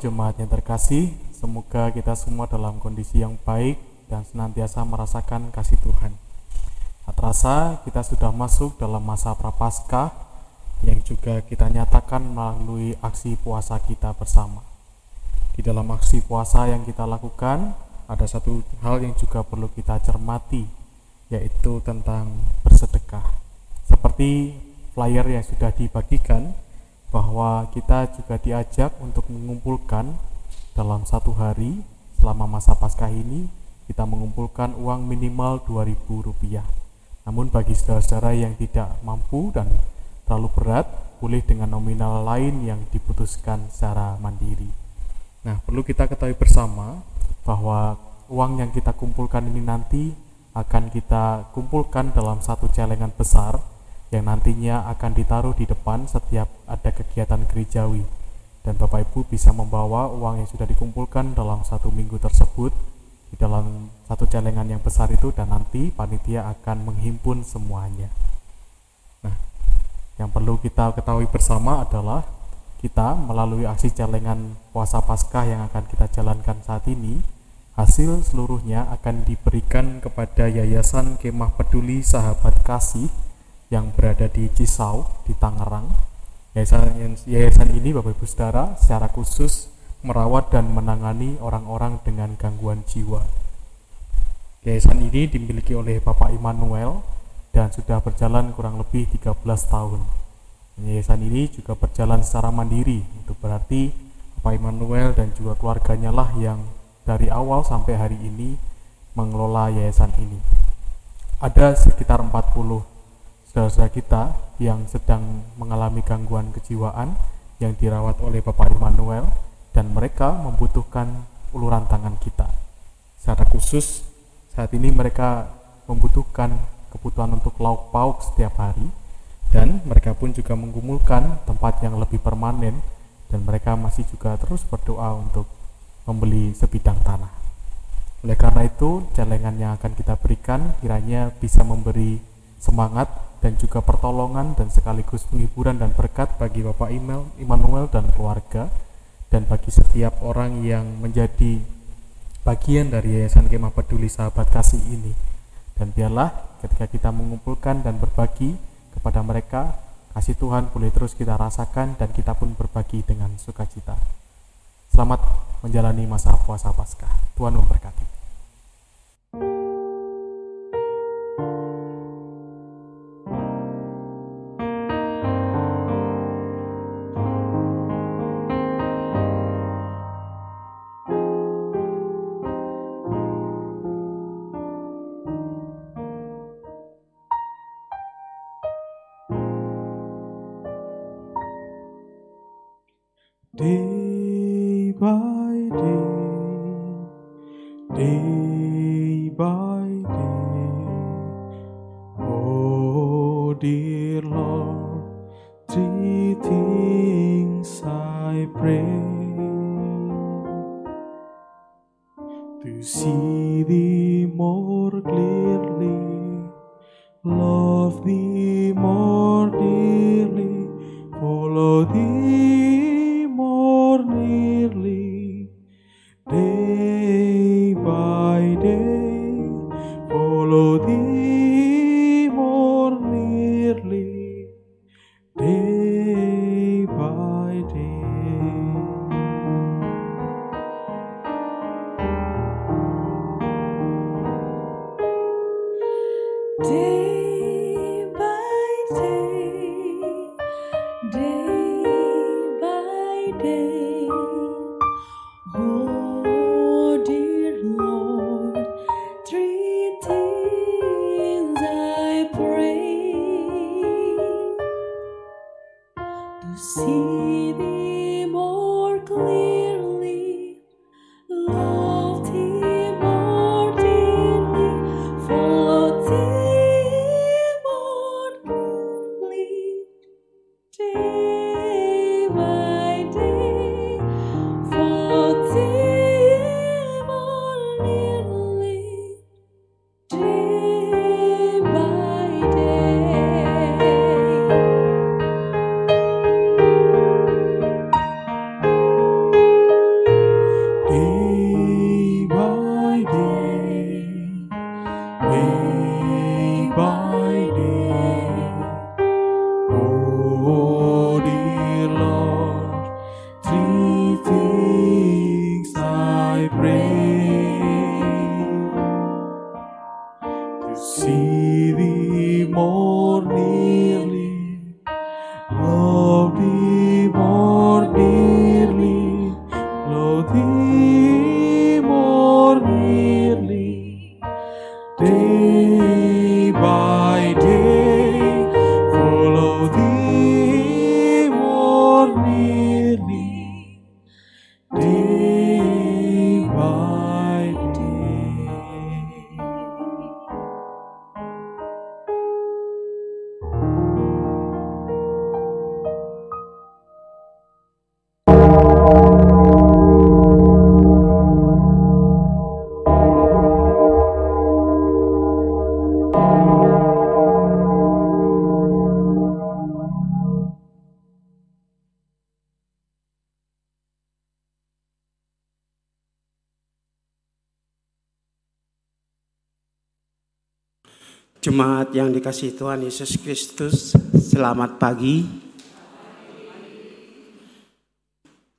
Jemaat yang terkasih, semoga kita semua dalam kondisi yang baik dan senantiasa merasakan kasih Tuhan. Terasa kita sudah masuk dalam masa prapaskah yang juga kita nyatakan melalui aksi puasa kita bersama. Di dalam aksi puasa yang kita lakukan, ada satu hal yang juga perlu kita cermati, yaitu tentang bersedekah. Seperti flyer yang sudah dibagikan, bahwa kita juga diajak untuk mengumpulkan dalam satu hari selama masa Paskah ini kita mengumpulkan uang minimal 2000 rupiah. Namun bagi saudara-saudara yang tidak mampu dan terlalu berat, boleh dengan nominal lain yang diputuskan secara mandiri. Nah, perlu kita ketahui bersama bahwa uang yang kita kumpulkan ini nanti akan kita kumpulkan dalam satu celengan besar yang nantinya akan ditaruh di depan setiap ada kegiatan gerejawi dan Bapak Ibu bisa membawa uang yang sudah dikumpulkan dalam satu minggu tersebut di dalam satu celengan yang besar itu dan nanti panitia akan menghimpun semuanya. Nah, yang perlu kita ketahui bersama adalah kita melalui aksi celengan puasa Paskah yang akan kita jalankan saat ini, hasil seluruhnya akan diberikan kepada Yayasan Kemah Peduli Sahabat Kasih yang berada di Cisau di Tangerang. Yayasan, yayasan ini Bapak Ibu Saudara secara khusus merawat dan menangani orang-orang dengan gangguan jiwa. Yayasan ini dimiliki oleh Bapak Immanuel dan sudah berjalan kurang lebih 13 tahun. Yayasan ini juga berjalan secara mandiri, itu berarti Bapak Immanuel dan juga keluarganya lah yang dari awal sampai hari ini mengelola yayasan ini. Ada sekitar 40 saudara-saudara kita yang sedang mengalami gangguan kejiwaan yang dirawat oleh Bapak Immanuel dan mereka membutuhkan uluran tangan kita. Secara khusus saat ini mereka membutuhkan kebutuhan untuk lauk pauk setiap hari dan mereka pun juga menggumulkan tempat yang lebih permanen dan mereka masih juga terus berdoa untuk membeli sebidang tanah. Oleh karena itu, celengan yang akan kita berikan kiranya bisa memberi semangat dan juga pertolongan dan sekaligus penghiburan dan berkat bagi Bapak Email, Immanuel dan keluarga dan bagi setiap orang yang menjadi bagian dari Yayasan Kemah Peduli Sahabat Kasih ini. Dan biarlah ketika kita mengumpulkan dan berbagi kepada mereka, kasih Tuhan boleh terus kita rasakan dan kita pun berbagi dengan sukacita. Selamat menjalani masa puasa Paskah. Tuhan memberkati. Day Jemaat yang dikasihi Tuhan Yesus Kristus, selamat pagi.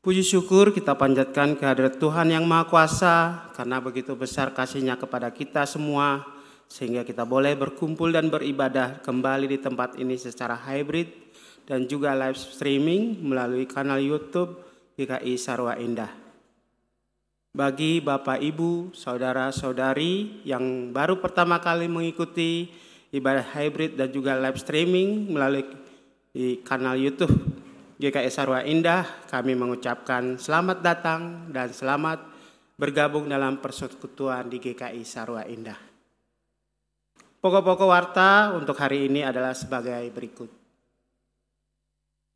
Puji syukur kita panjatkan kehadirat Tuhan yang Maha Kuasa karena begitu besar kasihnya kepada kita semua sehingga kita boleh berkumpul dan beribadah kembali di tempat ini secara hybrid dan juga live streaming melalui kanal YouTube GKI Sarwa Indah. Bagi Bapak Ibu, saudara-saudari yang baru pertama kali mengikuti ibadah hybrid dan juga live streaming melalui di kanal YouTube GKI Sarwa Indah, kami mengucapkan selamat datang dan selamat bergabung dalam persekutuan di GKI Sarwa Indah. Pokok-pokok warta untuk hari ini adalah sebagai berikut.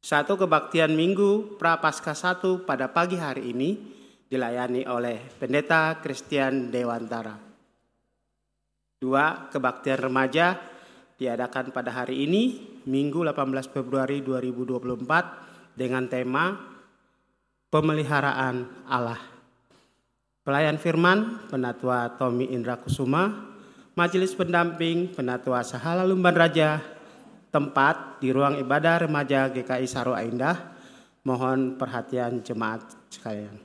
Satu kebaktian Minggu Prapaskah satu pada pagi hari ini dilayani oleh Pendeta Christian Dewantara. Dua, kebaktian remaja diadakan pada hari ini, Minggu 18 Februari 2024 dengan tema Pemeliharaan Allah. Pelayan firman, Penatua Tommy Indra Kusuma, Majelis Pendamping, Penatua Sahala Lumban Raja, tempat di ruang ibadah remaja GKI Sarwa Indah. Mohon perhatian jemaat sekalian.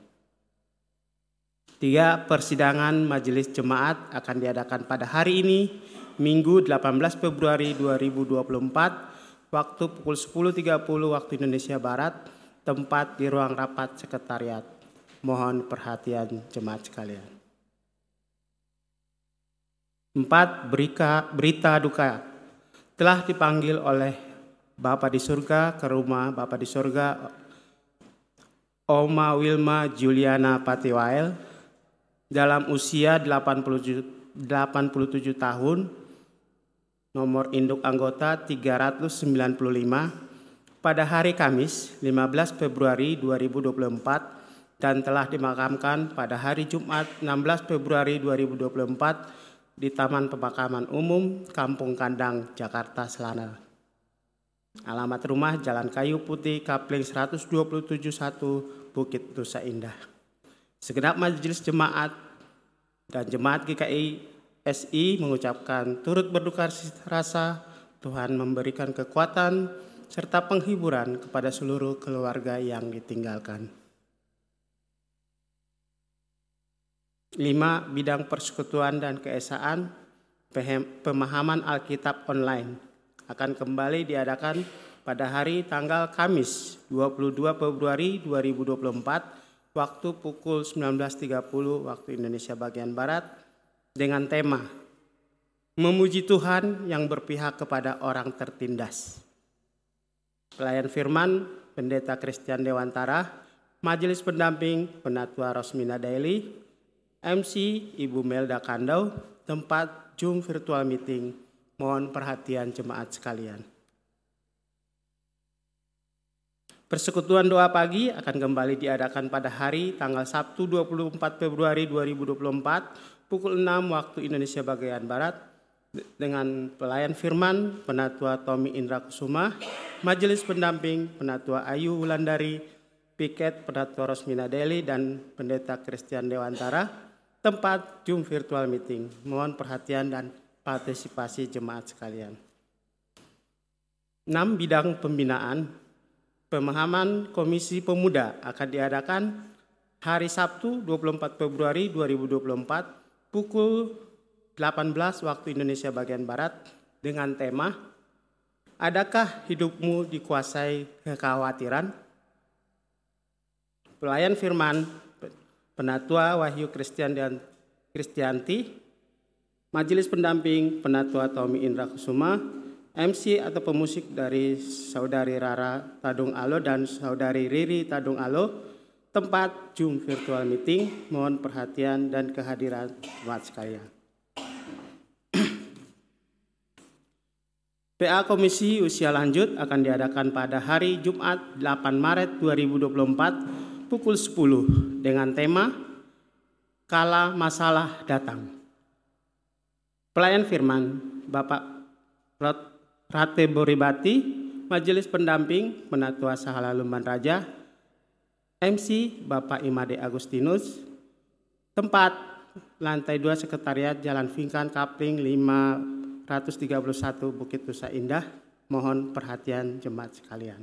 Tiga persidangan majelis jemaat akan diadakan pada hari ini, Minggu 18 Februari 2024, waktu pukul 10.30 waktu Indonesia Barat, tempat di ruang rapat sekretariat. Mohon perhatian jemaat sekalian. Empat, berita, berita duka telah dipanggil oleh Bapa di surga ke rumah Bapa di surga Oma Wilma Juliana Patiwael dalam usia 87, 87 tahun, nomor induk anggota 395, pada hari Kamis 15 Februari 2024 dan telah dimakamkan pada hari Jumat 16 Februari 2024 di Taman Pemakaman Umum Kampung Kandang, Jakarta Selatan. Alamat rumah Jalan Kayu Putih, Kapling 127 1, Bukit Nusa Indah. Segenap majelis jemaat dan jemaat GKI SI mengucapkan turut berduka rasa Tuhan memberikan kekuatan serta penghiburan kepada seluruh keluarga yang ditinggalkan. Lima, bidang persekutuan dan keesaan, pemahaman Alkitab online akan kembali diadakan pada hari tanggal Kamis 22 Februari 2024 waktu pukul 19.30 waktu Indonesia bagian Barat dengan tema Memuji Tuhan yang berpihak kepada orang tertindas. Pelayan firman Pendeta Christian Dewantara, Majelis Pendamping Penatua Rosmina Daily, MC Ibu Melda Kandau, tempat Zoom virtual meeting. Mohon perhatian jemaat sekalian. Persekutuan doa pagi akan kembali diadakan pada hari tanggal Sabtu 24 Februari 2024 pukul 6 waktu Indonesia bagian Barat dengan pelayan firman Penatua Tommy Indra Kusuma, Majelis Pendamping Penatua Ayu Wulandari, Piket Penatua Rosmina Deli dan Pendeta Christian Dewantara, tempat Zoom virtual meeting. Mohon perhatian dan partisipasi jemaat sekalian. 6 bidang pembinaan pemahaman Komisi Pemuda akan diadakan hari Sabtu 24 Februari 2024 pukul 18 waktu Indonesia bagian Barat dengan tema Adakah hidupmu dikuasai kekhawatiran? Pelayan firman Penatua Wahyu Kristian dan Kristianti, Majelis Pendamping Penatua Tommy Indra Kusuma, MC atau pemusik dari Saudari Rara Tadung Alo dan Saudari Riri Tadung Alo, tempat Zoom virtual meeting, mohon perhatian dan kehadiran jemaat sekalian. PA Komisi Usia Lanjut akan diadakan pada hari Jumat 8 Maret 2024 pukul 10 dengan tema Kala Masalah Datang. Pelayan firman Bapak Rod Rate Boribati, Majelis Pendamping Penatua Sahala Lumban Raja, MC Bapak Imade Agustinus, tempat lantai 2 Sekretariat Jalan Fingkan Kapling 5 131 Bukit Nusa Indah. Mohon perhatian jemaat sekalian.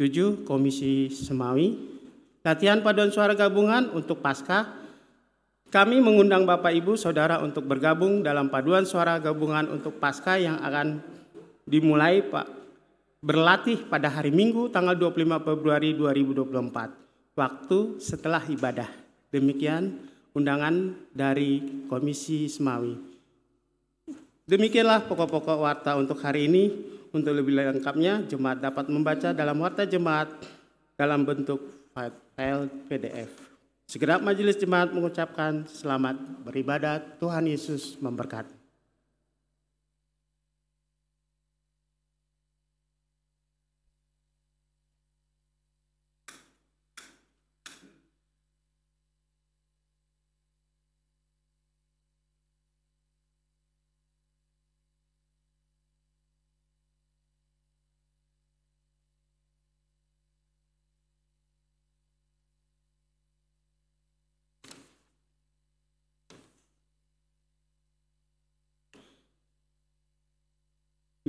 7. Komisi Semawi. Latihan paduan suara gabungan untuk Paskah. Kami mengundang Bapak Ibu Saudara untuk bergabung dalam paduan suara gabungan untuk Paskah yang akan dimulai Pak berlatih pada hari Minggu tanggal 25 Februari 2024 waktu setelah ibadah. Demikian undangan dari Komisi Semawi. Demikianlah pokok-pokok warta untuk hari ini. Untuk lebih lengkapnya, jemaat dapat membaca dalam warta jemaat dalam bentuk file PDF. Segera majelis jemaat mengucapkan selamat beribadah. Tuhan Yesus memberkati.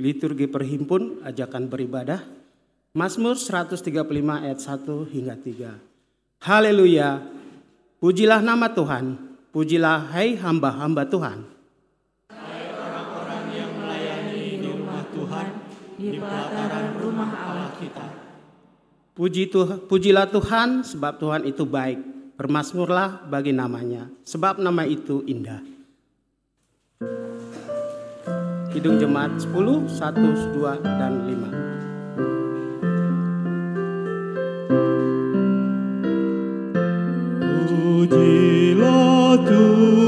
Liturgi Perhimpun, ajakan beribadah. Mazmur 135 ayat 1 hingga 3. Haleluya. Pujilah nama Tuhan. Pujilah hai hamba-hamba Tuhan. di pelataran rumah Allah kita. Puji Tuhan, pujilah Tuhan sebab Tuhan itu baik. Bermasmurlah bagi namanya sebab nama itu indah. Kidung Jemaat 10, 1, 2, dan 5. Pujilah Tuhan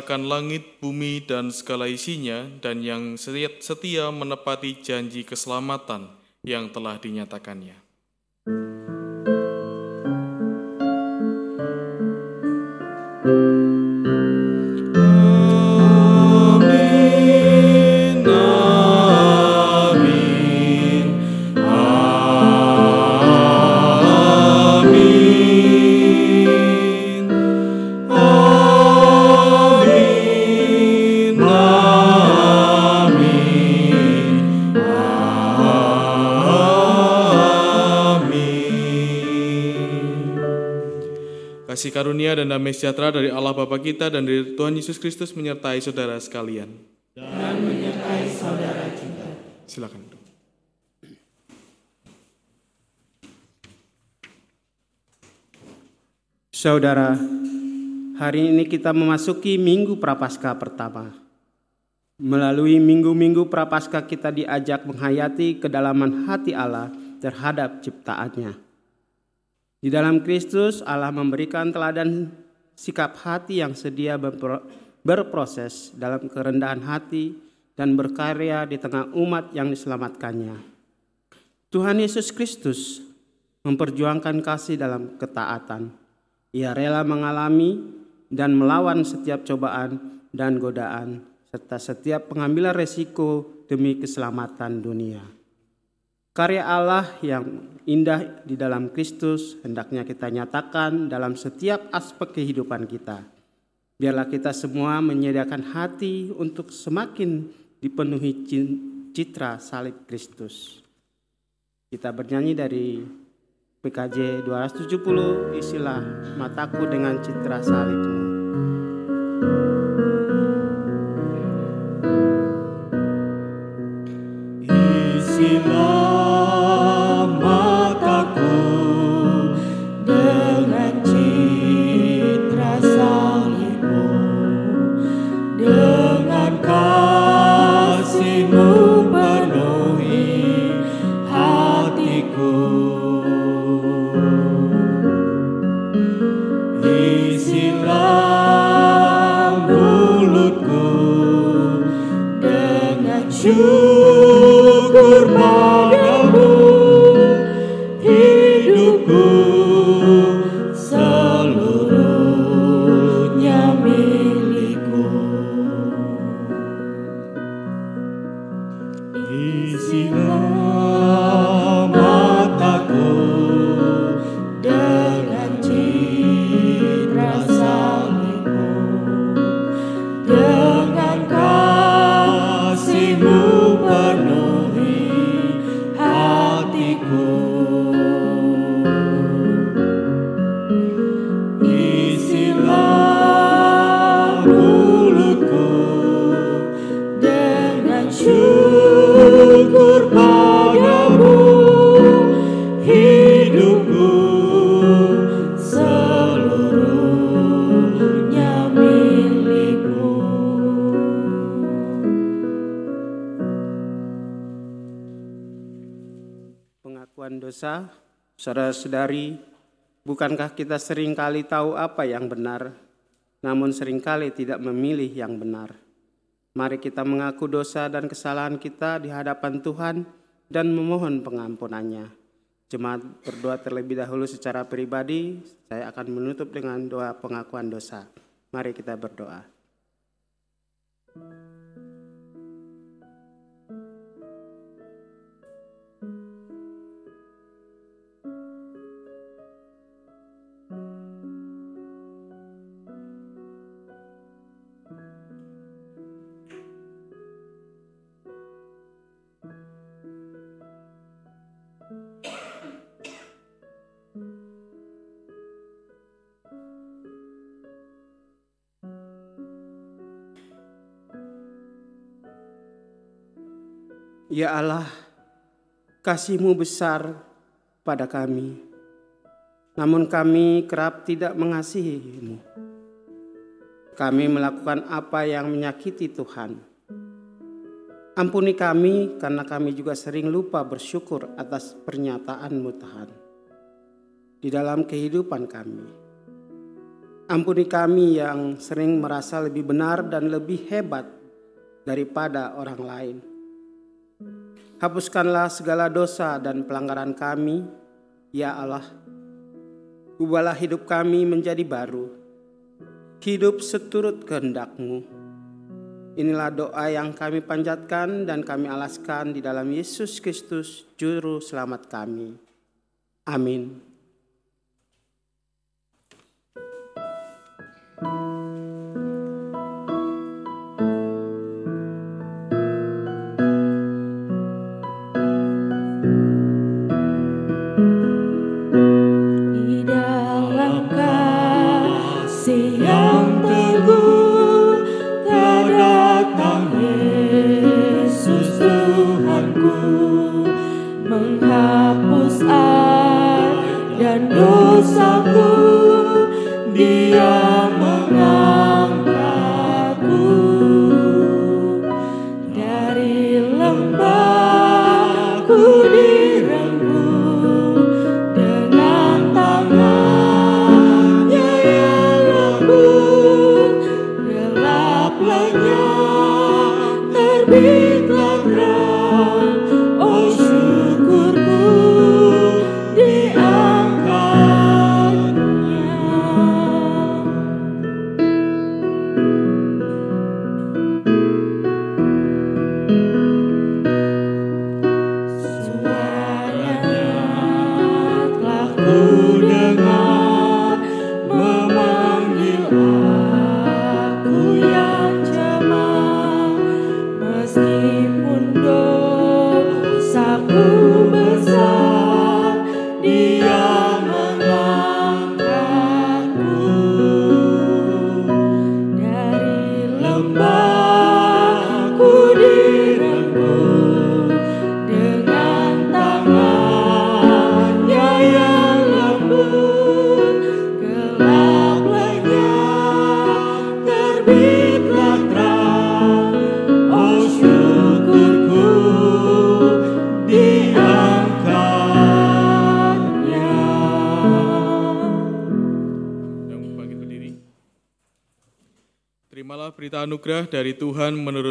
menciptakan langit, bumi, dan segala isinya, dan yang setia menepati janji keselamatan yang telah dinyatakannya. Damai sejahtera dari Allah Bapa kita dan dari Tuhan Yesus Kristus menyertai saudara sekalian. Dan menyertai saudara juga. Silakan. Saudara, hari ini kita memasuki Minggu Prapaskah pertama. Melalui minggu-minggu Prapaskah kita diajak menghayati kedalaman hati Allah terhadap ciptaannya. Di dalam Kristus Allah memberikan teladan sikap hati yang sedia berpro- berproses dalam kerendahan hati dan berkarya di tengah umat yang diselamatkannya. Tuhan Yesus Kristus memperjuangkan kasih dalam ketaatan. Ia rela mengalami dan melawan setiap cobaan dan godaan, serta setiap pengambilan resiko demi keselamatan dunia. Karya Allah yang indah di dalam Kristus hendaknya kita nyatakan dalam setiap aspek kehidupan kita. Biarlah kita semua menyediakan hati untuk semakin dipenuhi citra salib Kristus. Kita bernyanyi dari PKJ 270 isilah mataku dengan citra salibmu. Saudara-saudari, bukankah kita sering kali tahu apa yang benar, namun sering kali tidak memilih yang benar. Mari kita mengaku dosa dan kesalahan kita di hadapan Tuhan dan memohon pengampunannya. Jemaat berdoa terlebih dahulu secara pribadi, saya akan menutup dengan doa pengakuan dosa. Mari kita berdoa. Ya Allah, kasih-Mu besar pada kami. Namun kami kerap tidak mengasihi-Mu. Kami melakukan apa yang menyakiti Tuhan. Ampuni kami karena kami juga sering lupa bersyukur atas pernyataan-Mu Tuhan. Di dalam kehidupan kami. Ampuni kami yang sering merasa lebih benar dan lebih hebat daripada orang lain. Hapuskanlah segala dosa dan pelanggaran kami, ya Allah. Ubahlah hidup kami menjadi baru, hidup seturut kehendak-Mu. Inilah doa yang kami panjatkan dan kami alaskan di dalam Yesus Kristus, Juru Selamat kami. Amin.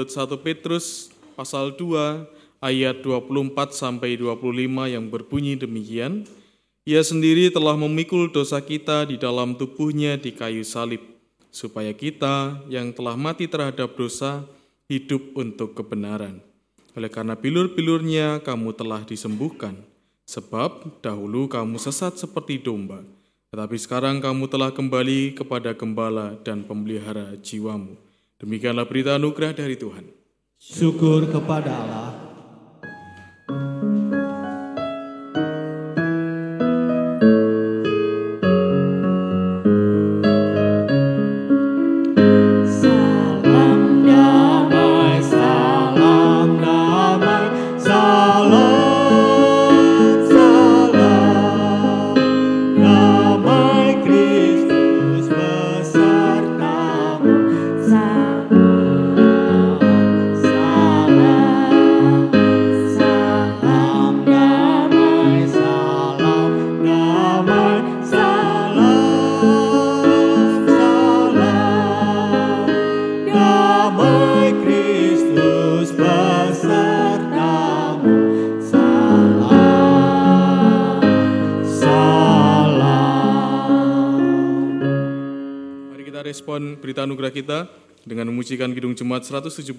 Menurut 1 Petrus pasal 2 ayat 24 sampai 25 yang berbunyi demikian. Ia sendiri telah memikul dosa kita di dalam tubuhnya di kayu salib, supaya kita yang telah mati terhadap dosa hidup untuk kebenaran. Oleh karena bilur-bilurnya kamu telah disembuhkan, sebab dahulu kamu sesat seperti domba, tetapi sekarang kamu telah kembali kepada gembala dan pemelihara jiwamu. Demikianlah berita anugerah dari Tuhan. Syukur kepada Allah. Anugerah kita dengan memujikan Kidung Jemaat 179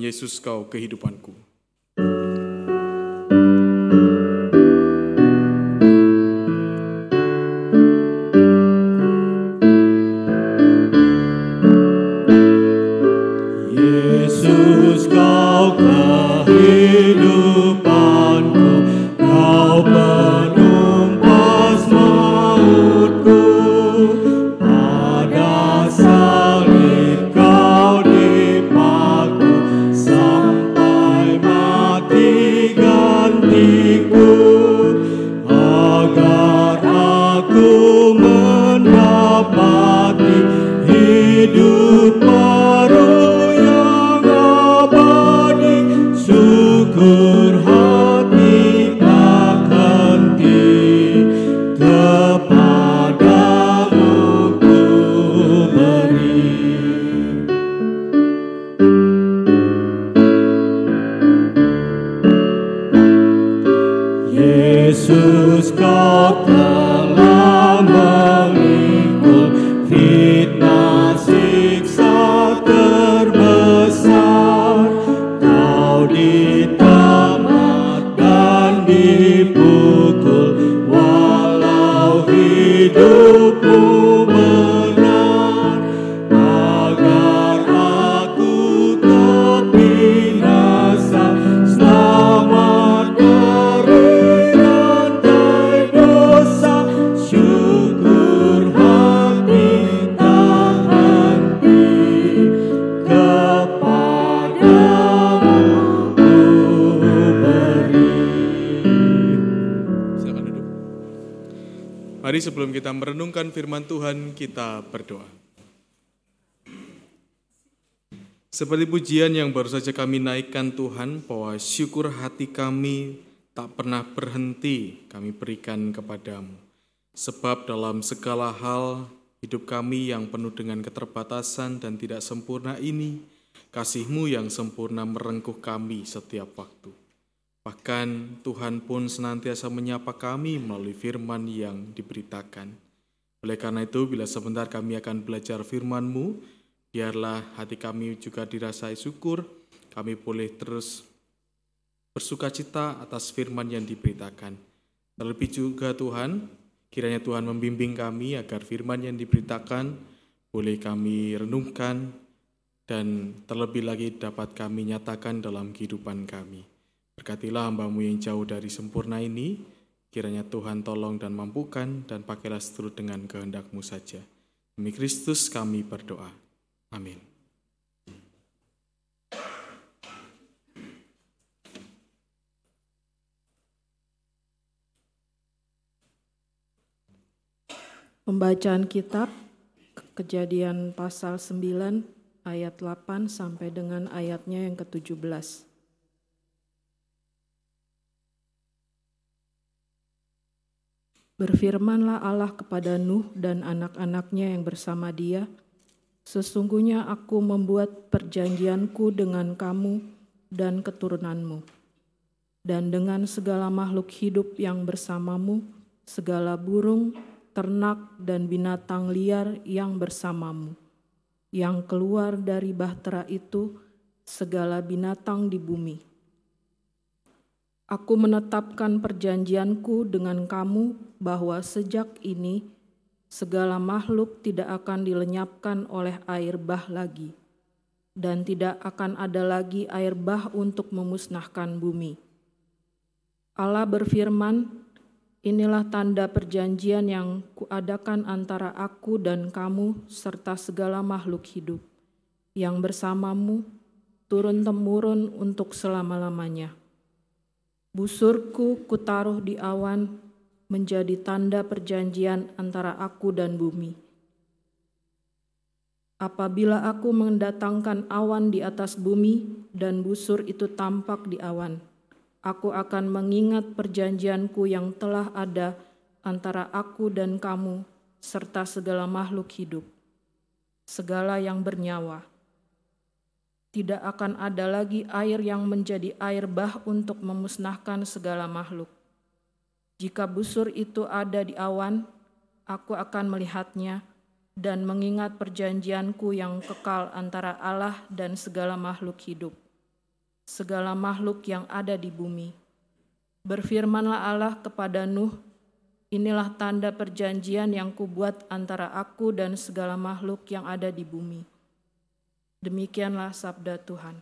Yesus Kau Kehidupanku. Yesus kau kehidupanku firman Tuhan, kita berdoa. Seperti pujian yang baru saja kami naikkan Tuhan, bahwa syukur hati kami tak pernah berhenti kami berikan kepadamu. Sebab dalam segala hal hidup kami yang penuh dengan keterbatasan dan tidak sempurna ini, kasihmu yang sempurna merengkuh kami setiap waktu. Bahkan Tuhan pun senantiasa menyapa kami melalui firman yang diberitakan. Oleh karena itu, bila sebentar kami akan belajar firman-Mu, Biarlah hati kami juga dirasai syukur, kami boleh terus bersuka cita atas firman yang diberitakan. Terlebih juga Tuhan, kiranya Tuhan membimbing kami agar firman yang diberitakan boleh kami renungkan dan terlebih lagi dapat kami nyatakan dalam kehidupan kami. Berkatilah hambamu yang jauh dari sempurna ini, kiranya Tuhan tolong dan mampukan dan pakailah seturut dengan kehendakmu saja. Demi Kristus kami berdoa. Amin. Pembacaan kitab Kejadian pasal 9 ayat 8 sampai dengan ayatnya yang ke-17. Berfirmanlah Allah kepada Nuh dan anak-anaknya yang bersama dia, Sesungguhnya aku membuat perjanjianku dengan kamu dan keturunanmu, dan dengan segala makhluk hidup yang bersamamu, segala burung, ternak, dan binatang liar yang bersamamu, yang keluar dari bahtera itu, segala binatang di bumi. Aku menetapkan perjanjianku dengan kamu bahwa sejak ini segala makhluk tidak akan dilenyapkan oleh air bah lagi, dan tidak akan ada lagi air bah untuk memusnahkan bumi. Allah berfirman, Inilah tanda perjanjian yang kuadakan antara aku dan kamu serta segala makhluk hidup yang bersamamu turun-temurun untuk selama-lamanya. Busurku kutaruh di awan menjadi tanda perjanjian antara aku dan bumi. Apabila aku mendatangkan awan di atas bumi dan busur itu tampak di awan, aku akan mengingat perjanjianku yang telah ada antara aku dan kamu serta segala makhluk hidup, segala yang bernyawa. Tidak akan ada lagi air yang menjadi air bah untuk memusnahkan segala makhluk jika busur itu ada di awan, aku akan melihatnya dan mengingat perjanjianku yang kekal antara Allah dan segala makhluk hidup, segala makhluk yang ada di bumi. Berfirmanlah Allah kepada Nuh, inilah tanda perjanjian yang kubuat antara aku dan segala makhluk yang ada di bumi. Demikianlah sabda Tuhan.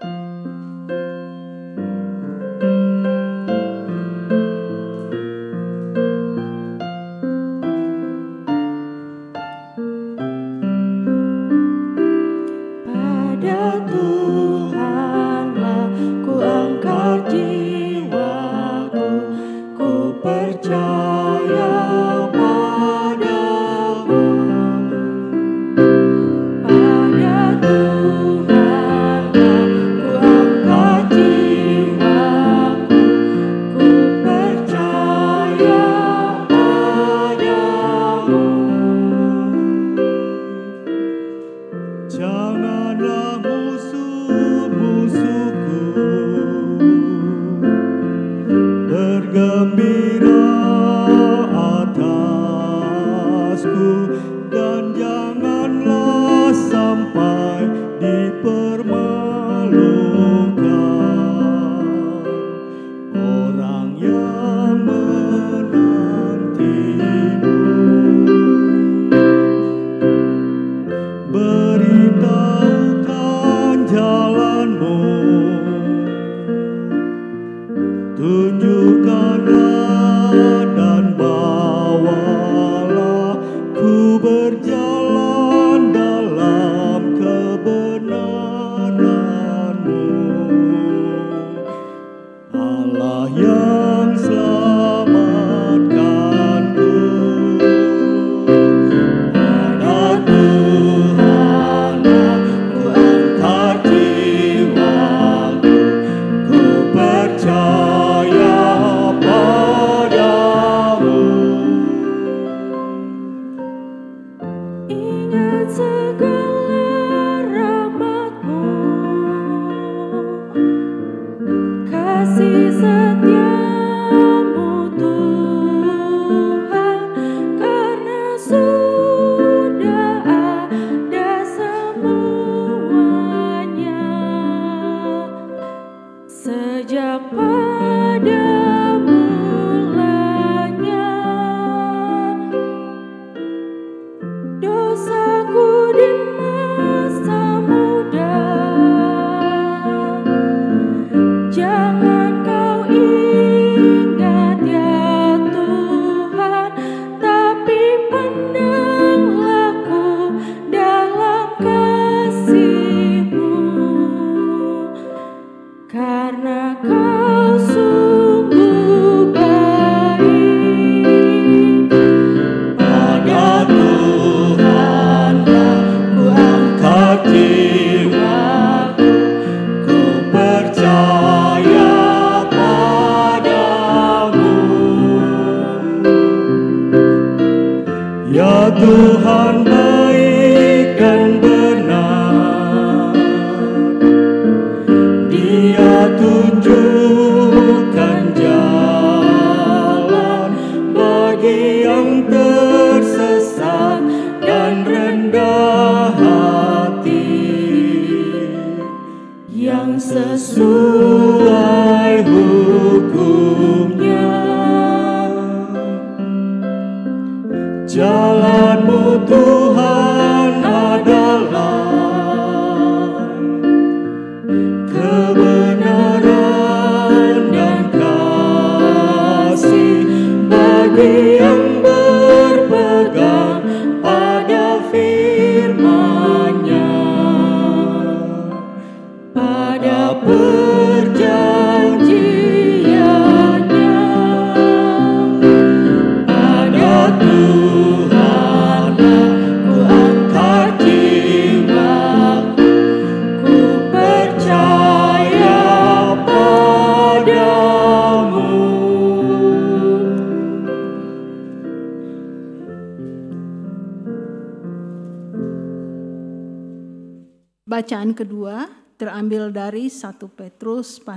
Tunjukkanlah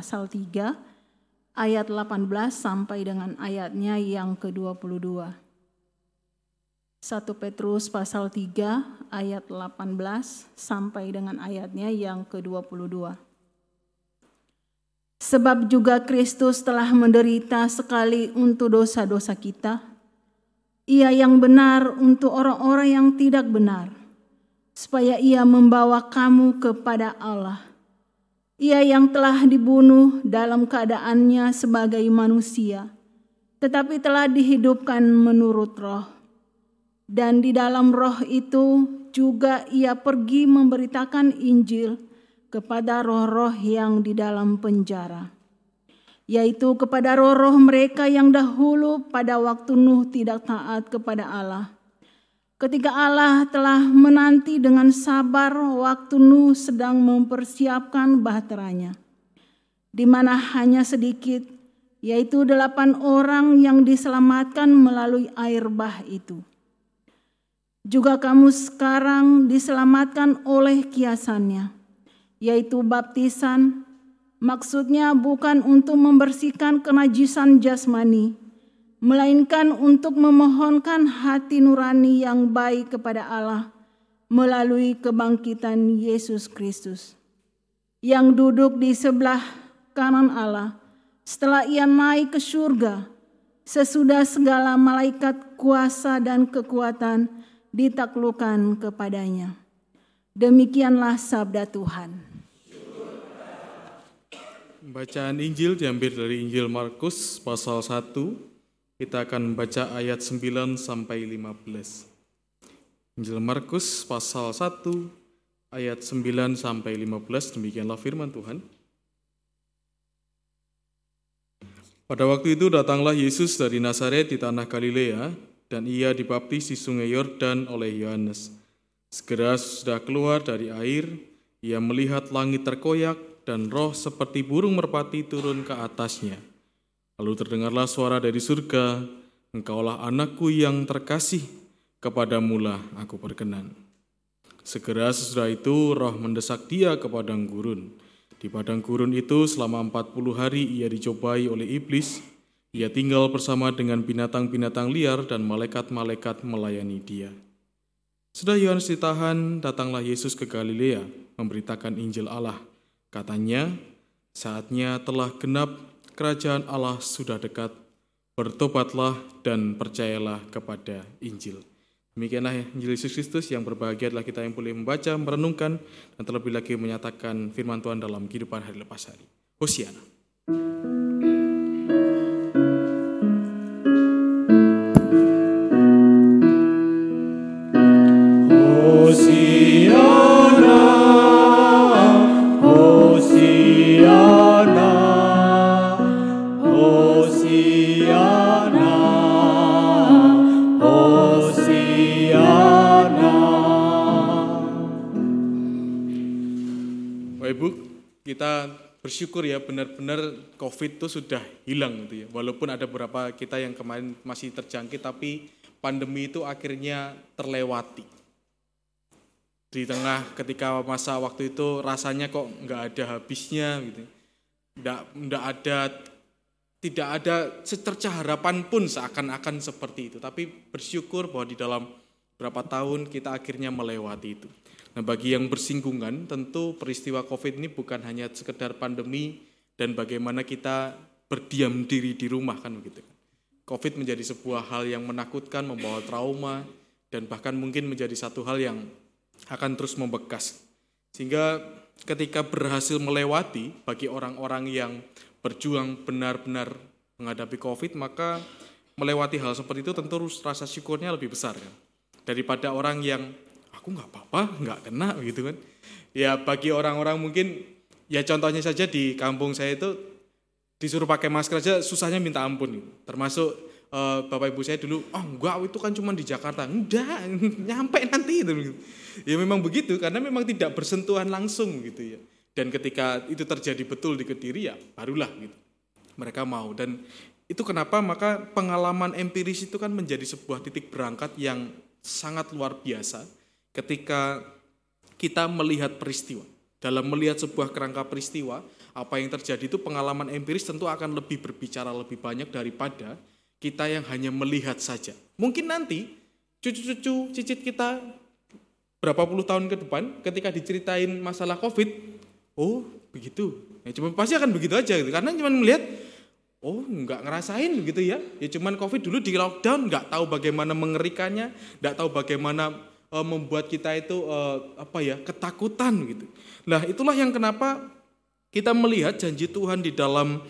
pasal 3 ayat 18 sampai dengan ayatnya yang ke-22. 1 Petrus pasal 3 ayat 18 sampai dengan ayatnya yang ke-22. Sebab juga Kristus telah menderita sekali untuk dosa-dosa kita. Ia yang benar untuk orang-orang yang tidak benar supaya ia membawa kamu kepada Allah. Ia yang telah dibunuh dalam keadaannya sebagai manusia, tetapi telah dihidupkan menurut roh. Dan di dalam roh itu juga ia pergi memberitakan Injil kepada roh-roh yang di dalam penjara, yaitu kepada roh-roh mereka yang dahulu pada waktu Nuh tidak taat kepada Allah Ketika Allah telah menanti dengan sabar waktu Nuh sedang mempersiapkan bahteranya, di mana hanya sedikit, yaitu delapan orang yang diselamatkan melalui air bah itu. Juga kamu sekarang diselamatkan oleh kiasannya, yaitu baptisan, maksudnya bukan untuk membersihkan kenajisan jasmani, melainkan untuk memohonkan hati nurani yang baik kepada Allah melalui kebangkitan Yesus Kristus yang duduk di sebelah kanan Allah setelah ia naik ke surga sesudah segala malaikat kuasa dan kekuatan ditaklukkan kepadanya. Demikianlah sabda Tuhan. Bacaan Injil diambil dari Injil Markus pasal 1 kita akan membaca ayat 9 sampai 15. Injil Markus pasal 1 ayat 9 sampai 15 demikianlah firman Tuhan. Pada waktu itu datanglah Yesus dari Nazaret di tanah Galilea dan ia dibaptis di sungai Yordan oleh Yohanes. Segera sudah keluar dari air, ia melihat langit terkoyak dan roh seperti burung merpati turun ke atasnya. Lalu terdengarlah suara dari surga, Engkaulah anakku yang terkasih, kepadamulah aku berkenan. Segera sesudah itu roh mendesak dia ke padang gurun. Di padang gurun itu selama 40 hari ia dicobai oleh iblis. Ia tinggal bersama dengan binatang-binatang liar dan malaikat-malaikat melayani dia. Sudah Yohanes ditahan, datanglah Yesus ke Galilea memberitakan Injil Allah. Katanya, saatnya telah genap kerajaan Allah sudah dekat, bertobatlah dan percayalah kepada Injil. Demikianlah Injil Yesus Kristus yang berbahagia adalah kita yang boleh membaca, merenungkan, dan terlebih lagi menyatakan firman Tuhan dalam kehidupan hari lepas hari. Hosiana. Hosiana, kita bersyukur ya benar-benar COVID itu sudah hilang gitu ya. Walaupun ada beberapa kita yang kemarin masih terjangkit tapi pandemi itu akhirnya terlewati. Di tengah ketika masa waktu itu rasanya kok nggak ada habisnya gitu. Nggak, nggak ada tidak ada secerca harapan pun seakan-akan seperti itu. Tapi bersyukur bahwa di dalam berapa tahun kita akhirnya melewati itu. Nah bagi yang bersinggungan tentu peristiwa COVID ini bukan hanya sekedar pandemi dan bagaimana kita berdiam diri di rumah kan begitu. COVID menjadi sebuah hal yang menakutkan, membawa trauma, dan bahkan mungkin menjadi satu hal yang akan terus membekas. Sehingga ketika berhasil melewati bagi orang-orang yang berjuang benar-benar menghadapi COVID, maka melewati hal seperti itu tentu rasa syukurnya lebih besar kan. Daripada orang yang aku nggak apa-apa, nggak kena gitu kan. Ya bagi orang-orang mungkin ya contohnya saja di kampung saya itu disuruh pakai masker aja susahnya minta ampun. Termasuk uh, bapak ibu saya dulu, oh enggak itu kan cuma di Jakarta. Enggak, nyampe nanti itu. Ya memang begitu karena memang tidak bersentuhan langsung gitu ya. Dan ketika itu terjadi betul di Kediri ya barulah gitu. Mereka mau dan itu kenapa maka pengalaman empiris itu kan menjadi sebuah titik berangkat yang sangat luar biasa ketika kita melihat peristiwa. Dalam melihat sebuah kerangka peristiwa, apa yang terjadi itu pengalaman empiris tentu akan lebih berbicara lebih banyak daripada kita yang hanya melihat saja. Mungkin nanti cucu-cucu cicit kita berapa puluh tahun ke depan ketika diceritain masalah COVID, oh begitu. Ya cuma pasti akan begitu aja gitu. Karena cuma melihat oh nggak ngerasain gitu ya. Ya cuman COVID dulu di lockdown nggak tahu bagaimana mengerikannya, nggak tahu bagaimana uh, membuat kita itu uh, apa ya ketakutan gitu. Nah itulah yang kenapa kita melihat janji Tuhan di dalam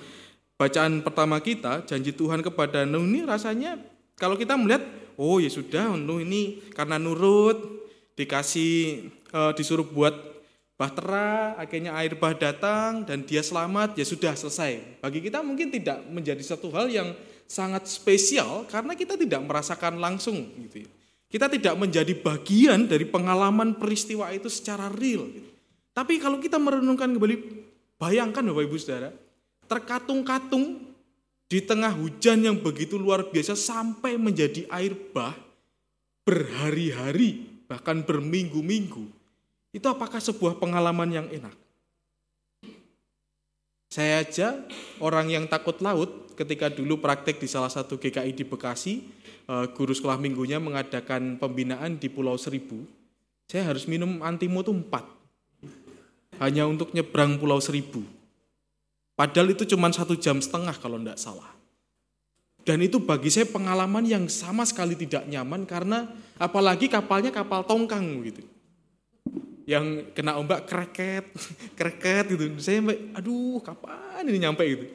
bacaan pertama kita, janji Tuhan kepada Nuh ini rasanya kalau kita melihat, oh ya sudah Nuh ini karena nurut dikasih uh, disuruh buat bahtera, akhirnya air bah datang dan dia selamat, ya sudah selesai. Bagi kita mungkin tidak menjadi satu hal yang sangat spesial karena kita tidak merasakan langsung gitu ya. Kita tidak menjadi bagian dari pengalaman peristiwa itu secara real. Gitu. Tapi kalau kita merenungkan kembali, bayangkan Bapak Ibu Saudara, terkatung-katung di tengah hujan yang begitu luar biasa sampai menjadi air bah berhari-hari, bahkan berminggu-minggu. Itu apakah sebuah pengalaman yang enak? Saya aja orang yang takut laut ketika dulu praktek di salah satu GKI di Bekasi, Eh, guru sekolah minggunya mengadakan pembinaan di Pulau Seribu, saya harus minum antimo itu empat. Hanya untuk nyebrang Pulau Seribu. Padahal itu cuma satu jam setengah kalau tidak salah. Dan itu bagi saya pengalaman yang sama sekali tidak nyaman karena apalagi kapalnya kapal tongkang gitu. Yang kena ombak kreket, kreket gitu. Saya aduh kapan ini nyampe gitu.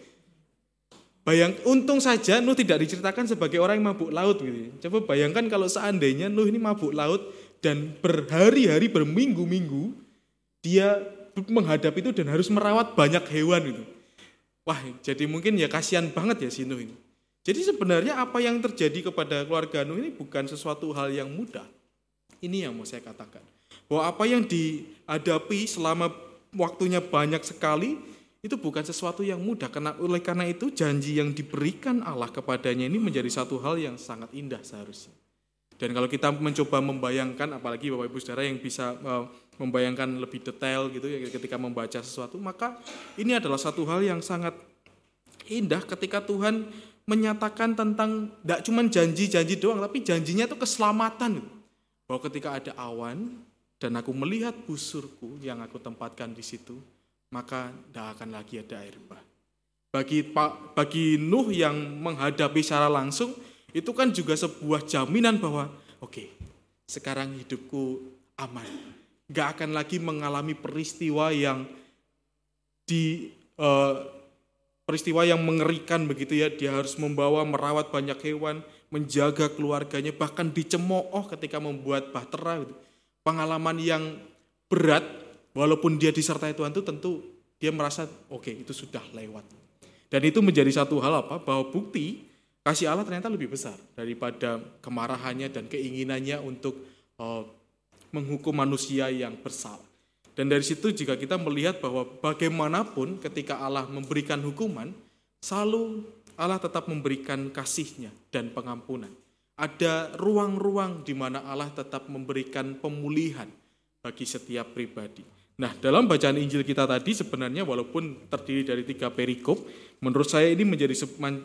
Bayang, untung saja Nuh tidak diceritakan sebagai orang yang mabuk laut gitu. Coba bayangkan kalau seandainya Nuh ini mabuk laut dan berhari-hari berminggu-minggu dia menghadap itu dan harus merawat banyak hewan itu. Wah, jadi mungkin ya kasihan banget ya si Nuh ini. Jadi sebenarnya apa yang terjadi kepada keluarga Nuh ini bukan sesuatu hal yang mudah. Ini yang mau saya katakan. Bahwa apa yang dihadapi selama waktunya banyak sekali itu bukan sesuatu yang mudah karena oleh karena itu janji yang diberikan Allah kepadanya ini menjadi satu hal yang sangat indah seharusnya. Dan kalau kita mencoba membayangkan apalagi Bapak Ibu Saudara yang bisa uh, membayangkan lebih detail gitu ya ketika membaca sesuatu, maka ini adalah satu hal yang sangat indah ketika Tuhan menyatakan tentang tidak cuma janji-janji doang tapi janjinya itu keselamatan. Bahwa ketika ada awan dan aku melihat busurku yang aku tempatkan di situ, maka tidak akan lagi ada air bah. Bagi bagi Nuh yang menghadapi secara langsung itu kan juga sebuah jaminan bahwa oke okay, sekarang hidupku aman, gak akan lagi mengalami peristiwa yang di uh, peristiwa yang mengerikan begitu ya dia harus membawa merawat banyak hewan menjaga keluarganya bahkan dicemooh ketika membuat bahtera gitu. pengalaman yang berat walaupun dia disertai Tuhan itu tentu dia merasa oke okay, itu sudah lewat. Dan itu menjadi satu hal apa? Bahwa bukti kasih Allah ternyata lebih besar daripada kemarahannya dan keinginannya untuk uh, menghukum manusia yang bersalah. Dan dari situ jika kita melihat bahwa bagaimanapun ketika Allah memberikan hukuman, selalu Allah tetap memberikan kasihnya dan pengampunan. ada ruang-ruang di mana Allah tetap memberikan pemulihan bagi setiap pribadi. Nah, dalam bacaan Injil kita tadi sebenarnya walaupun terdiri dari tiga perikop, menurut saya ini menjadi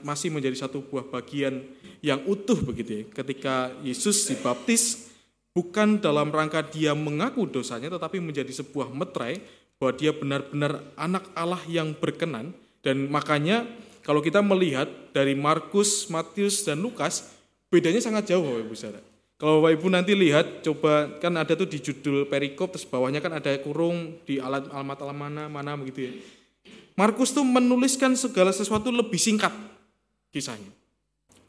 masih menjadi satu buah bagian yang utuh begitu ya. Ketika Yesus dibaptis bukan dalam rangka dia mengaku dosanya tetapi menjadi sebuah metrai bahwa dia benar-benar anak Allah yang berkenan dan makanya kalau kita melihat dari Markus, Matius dan Lukas bedanya sangat jauh Bapak Ibu Saudara. Kalau Bapak Ibu nanti lihat, coba kan ada tuh di judul perikop, terus bawahnya kan ada kurung di alat alamat alamat mana mana begitu ya. Markus tuh menuliskan segala sesuatu lebih singkat kisahnya.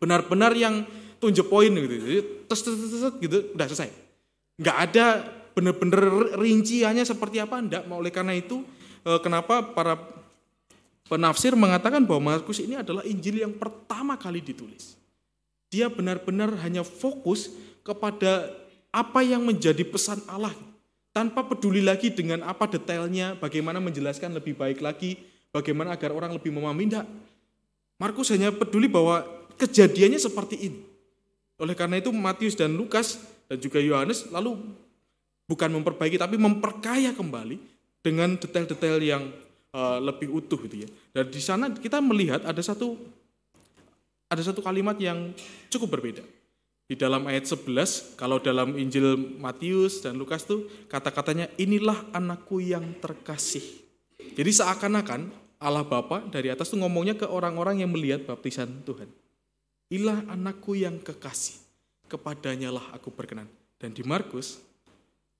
Benar-benar yang tunjuk poin gitu. Jadi tes tes tes gitu udah selesai. Nggak ada benar-benar rinciannya seperti apa enggak. Oleh karena itu eh, kenapa para penafsir mengatakan bahwa Markus ini adalah Injil yang pertama kali ditulis. Dia benar-benar hanya fokus kepada apa yang menjadi pesan Allah tanpa peduli lagi dengan apa detailnya, bagaimana menjelaskan lebih baik lagi, bagaimana agar orang lebih memahami. Tidak. Markus hanya peduli bahwa kejadiannya seperti ini. Oleh karena itu Matius dan Lukas dan juga Yohanes lalu bukan memperbaiki tapi memperkaya kembali dengan detail-detail yang uh, lebih utuh gitu ya. Dan di sana kita melihat ada satu ada satu kalimat yang cukup berbeda. Di dalam ayat 11, kalau dalam Injil Matius dan Lukas tuh kata-katanya inilah anakku yang terkasih. Jadi seakan-akan Allah Bapa dari atas tuh ngomongnya ke orang-orang yang melihat baptisan Tuhan. Inilah anakku yang kekasih, kepadanya lah aku berkenan. Dan di Markus,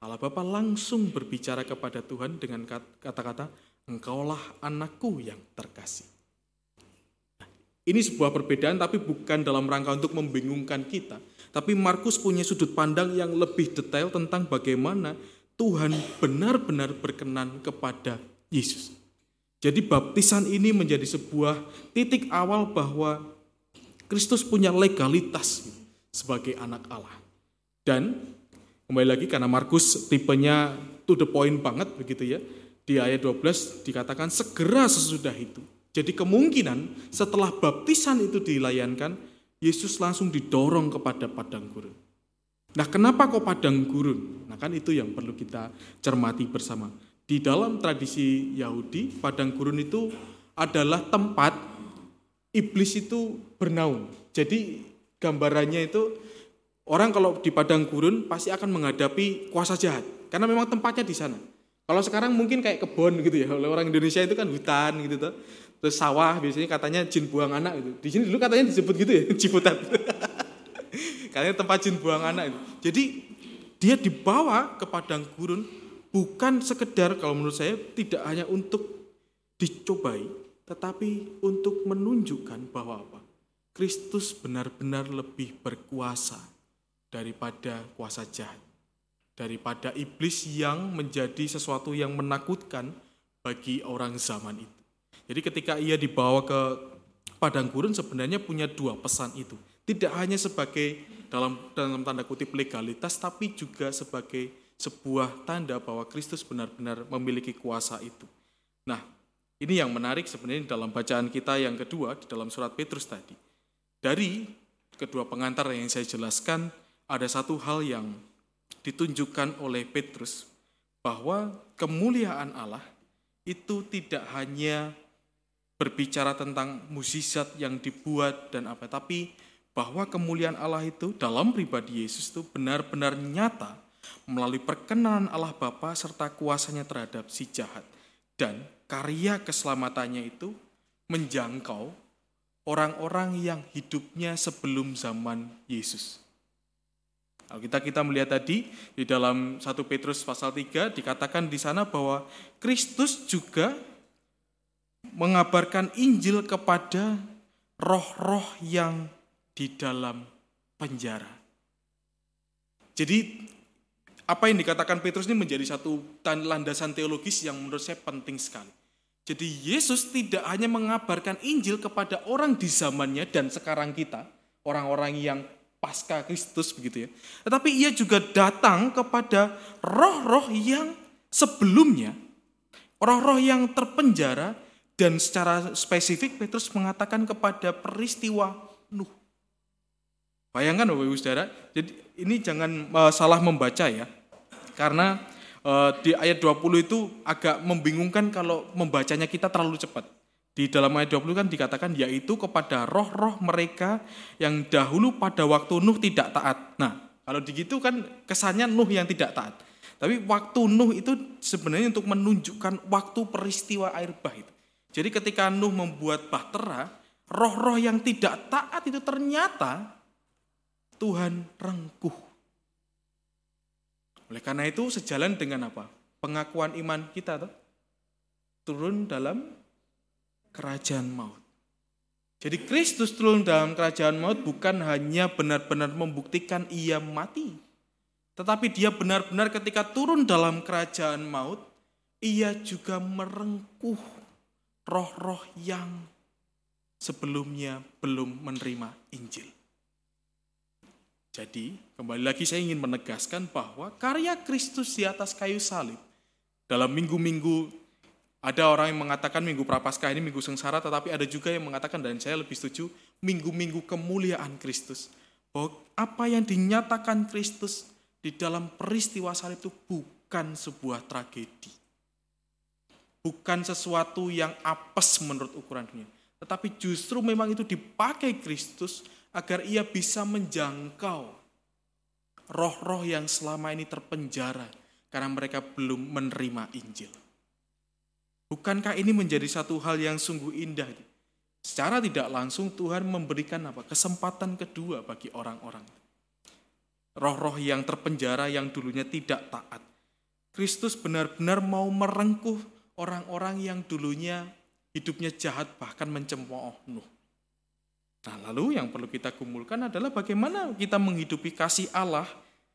Allah Bapa langsung berbicara kepada Tuhan dengan kata-kata, engkaulah anakku yang terkasih. Nah, ini sebuah perbedaan tapi bukan dalam rangka untuk membingungkan kita, tapi Markus punya sudut pandang yang lebih detail tentang bagaimana Tuhan benar-benar berkenan kepada Yesus. Jadi baptisan ini menjadi sebuah titik awal bahwa Kristus punya legalitas sebagai anak Allah. Dan kembali lagi karena Markus tipenya to the point banget begitu ya. Di ayat 12 dikatakan segera sesudah itu. Jadi kemungkinan setelah baptisan itu dilayankan, Yesus langsung didorong kepada padang gurun. Nah, kenapa kok padang gurun? Nah, kan itu yang perlu kita cermati bersama. Di dalam tradisi Yahudi, padang gurun itu adalah tempat iblis itu bernaung. Jadi gambarannya itu orang kalau di padang gurun pasti akan menghadapi kuasa jahat karena memang tempatnya di sana. Kalau sekarang mungkin kayak kebun gitu ya. Oleh orang Indonesia itu kan hutan gitu tuh. Terus sawah biasanya katanya jin buang anak gitu. Di sini dulu katanya disebut gitu ya, Ciputat. katanya tempat jin buang anak itu. Jadi dia dibawa ke padang gurun bukan sekedar kalau menurut saya tidak hanya untuk dicobai, tetapi untuk menunjukkan bahwa apa? Kristus benar-benar lebih berkuasa daripada kuasa jahat. Daripada iblis yang menjadi sesuatu yang menakutkan bagi orang zaman itu. Jadi ketika ia dibawa ke padang gurun sebenarnya punya dua pesan itu. Tidak hanya sebagai dalam dalam tanda kutip legalitas tapi juga sebagai sebuah tanda bahwa Kristus benar-benar memiliki kuasa itu. Nah, ini yang menarik sebenarnya dalam bacaan kita yang kedua di dalam surat Petrus tadi. Dari kedua pengantar yang saya jelaskan, ada satu hal yang ditunjukkan oleh Petrus bahwa kemuliaan Allah itu tidak hanya berbicara tentang musisat yang dibuat dan apa, tapi bahwa kemuliaan Allah itu dalam pribadi Yesus itu benar-benar nyata melalui perkenanan Allah Bapa serta kuasanya terhadap si jahat dan karya keselamatannya itu menjangkau orang-orang yang hidupnya sebelum zaman Yesus. Kalau kita kita melihat tadi di dalam 1 Petrus pasal 3 dikatakan di sana bahwa Kristus juga mengabarkan Injil kepada roh-roh yang di dalam penjara. Jadi apa yang dikatakan Petrus ini menjadi satu landasan teologis yang menurut saya penting sekali. Jadi Yesus tidak hanya mengabarkan Injil kepada orang di zamannya dan sekarang kita, orang-orang yang pasca Kristus begitu ya. Tetapi ia juga datang kepada roh-roh yang sebelumnya, roh-roh yang terpenjara dan secara spesifik Petrus mengatakan kepada peristiwa Nuh. Bayangkan Bapak Ibu Saudara, jadi ini jangan uh, salah membaca ya. Karena uh, di ayat 20 itu agak membingungkan kalau membacanya kita terlalu cepat. Di dalam ayat 20 kan dikatakan yaitu kepada roh-roh mereka yang dahulu pada waktu Nuh tidak taat. Nah, kalau begitu kan kesannya Nuh yang tidak taat. Tapi waktu Nuh itu sebenarnya untuk menunjukkan waktu peristiwa air bah itu. Jadi ketika Nuh membuat bahtera, roh-roh yang tidak taat itu ternyata Tuhan rengkuh. Oleh karena itu sejalan dengan apa? Pengakuan iman kita tuh turun dalam kerajaan maut. Jadi Kristus turun dalam kerajaan maut bukan hanya benar-benar membuktikan ia mati, tetapi dia benar-benar ketika turun dalam kerajaan maut, ia juga merengkuh roh-roh yang sebelumnya belum menerima Injil. Jadi, kembali lagi saya ingin menegaskan bahwa karya Kristus di atas kayu salib dalam minggu-minggu ada orang yang mengatakan minggu prapaskah ini minggu sengsara, tetapi ada juga yang mengatakan dan saya lebih setuju minggu-minggu kemuliaan Kristus. Bahwa apa yang dinyatakan Kristus di dalam peristiwa salib itu bukan sebuah tragedi. Bukan sesuatu yang apes menurut ukuran dunia. Tetapi justru memang itu dipakai Kristus agar ia bisa menjangkau roh-roh yang selama ini terpenjara karena mereka belum menerima Injil. Bukankah ini menjadi satu hal yang sungguh indah? Secara tidak langsung Tuhan memberikan apa? Kesempatan kedua bagi orang-orang. Roh-roh yang terpenjara yang dulunya tidak taat. Kristus benar-benar mau merengkuh orang-orang yang dulunya hidupnya jahat bahkan mencemooh Nuh. Nah, lalu yang perlu kita kumpulkan adalah bagaimana kita menghidupi kasih Allah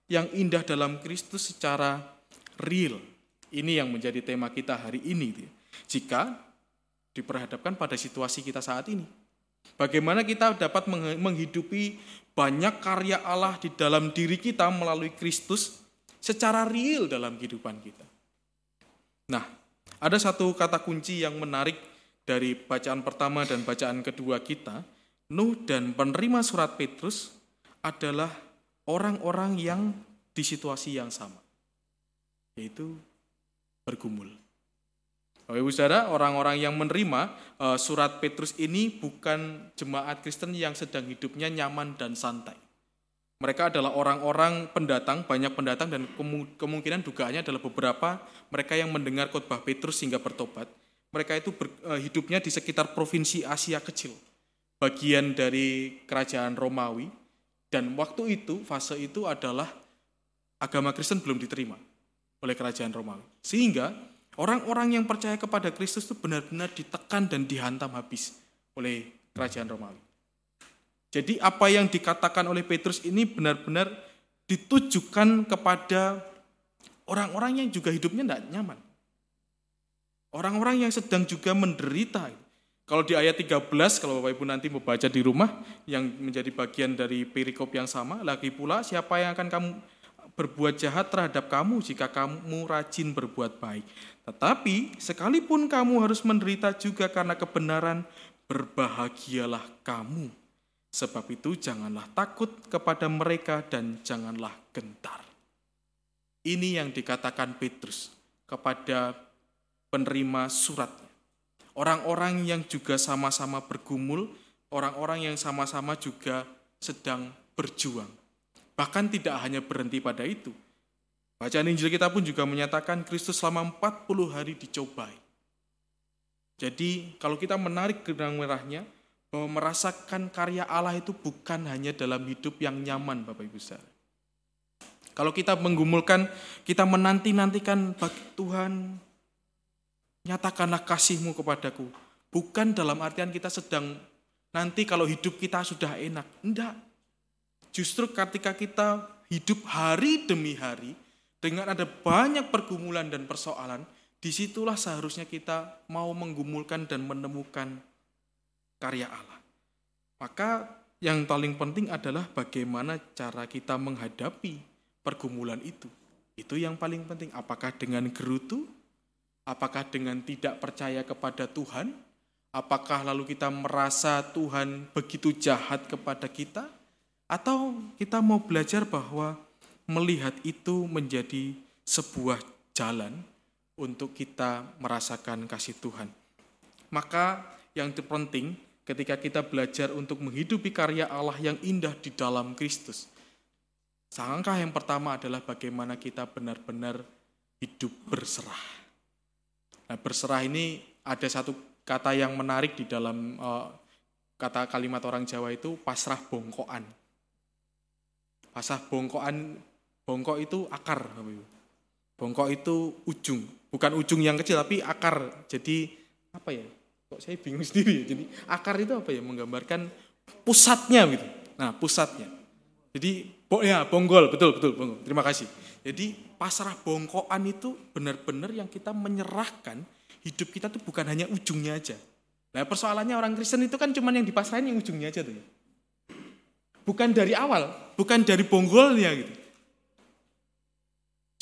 yang indah dalam Kristus secara real. Ini yang menjadi tema kita hari ini. Jika diperhadapkan pada situasi kita saat ini. Bagaimana kita dapat menghidupi banyak karya Allah di dalam diri kita melalui Kristus secara real dalam kehidupan kita. Nah, ada satu kata kunci yang menarik dari bacaan pertama dan bacaan kedua kita, Nuh dan penerima surat Petrus adalah orang-orang yang di situasi yang sama, yaitu bergumul. Bapak Ibu Saudara, orang-orang yang menerima uh, surat Petrus ini bukan jemaat Kristen yang sedang hidupnya nyaman dan santai. Mereka adalah orang-orang pendatang, banyak pendatang dan kemungkinan dugaannya adalah beberapa mereka yang mendengar khotbah Petrus sehingga bertobat. Mereka itu ber, uh, hidupnya di sekitar provinsi Asia kecil bagian dari kerajaan Romawi dan waktu itu fase itu adalah agama Kristen belum diterima oleh kerajaan Romawi. Sehingga orang-orang yang percaya kepada Kristus itu benar-benar ditekan dan dihantam habis oleh kerajaan Romawi. Jadi apa yang dikatakan oleh Petrus ini benar-benar ditujukan kepada orang-orang yang juga hidupnya tidak nyaman. Orang-orang yang sedang juga menderita. Kalau di ayat 13, kalau Bapak Ibu nanti membaca di rumah, yang menjadi bagian dari perikop yang sama, lagi pula siapa yang akan kamu berbuat jahat terhadap kamu jika kamu rajin berbuat baik. Tetapi sekalipun kamu harus menderita juga karena kebenaran, berbahagialah kamu. Sebab itu janganlah takut kepada mereka dan janganlah gentar. Ini yang dikatakan Petrus kepada penerima suratnya orang-orang yang juga sama-sama bergumul, orang-orang yang sama-sama juga sedang berjuang. Bahkan tidak hanya berhenti pada itu. Bacaan Injil kita pun juga menyatakan Kristus selama 40 hari dicobai. Jadi kalau kita menarik gedang merahnya, merasakan karya Allah itu bukan hanya dalam hidup yang nyaman Bapak Ibu Saudara. Kalau kita menggumulkan, kita menanti-nantikan bagi Tuhan, nyatakanlah kasihmu kepadaku. Bukan dalam artian kita sedang nanti kalau hidup kita sudah enak. Enggak. Justru ketika kita hidup hari demi hari, dengan ada banyak pergumulan dan persoalan, di situlah seharusnya kita mau menggumulkan dan menemukan karya Allah. Maka yang paling penting adalah bagaimana cara kita menghadapi pergumulan itu. Itu yang paling penting. Apakah dengan gerutu Apakah dengan tidak percaya kepada Tuhan? Apakah lalu kita merasa Tuhan begitu jahat kepada kita? Atau kita mau belajar bahwa melihat itu menjadi sebuah jalan untuk kita merasakan kasih Tuhan. Maka yang terpenting ketika kita belajar untuk menghidupi karya Allah yang indah di dalam Kristus. Sangka yang pertama adalah bagaimana kita benar-benar hidup berserah. Nah, berserah ini ada satu kata yang menarik di dalam uh, kata kalimat orang Jawa itu pasrah bongkoan. Pasrah bongkoan, bongkok itu akar. Bongkok itu ujung, bukan ujung yang kecil tapi akar. Jadi apa ya? Kok saya bingung sendiri jadi akar itu apa ya? Menggambarkan pusatnya gitu. Nah pusatnya. Jadi bo ya bonggol. Betul betul bonggol. Terima kasih. Jadi pasrah bongkoan itu benar-benar yang kita menyerahkan hidup kita tuh bukan hanya ujungnya aja. Nah persoalannya orang Kristen itu kan cuma yang dipasrahin yang ujungnya aja tuh ya. Bukan dari awal bukan dari bonggolnya gitu.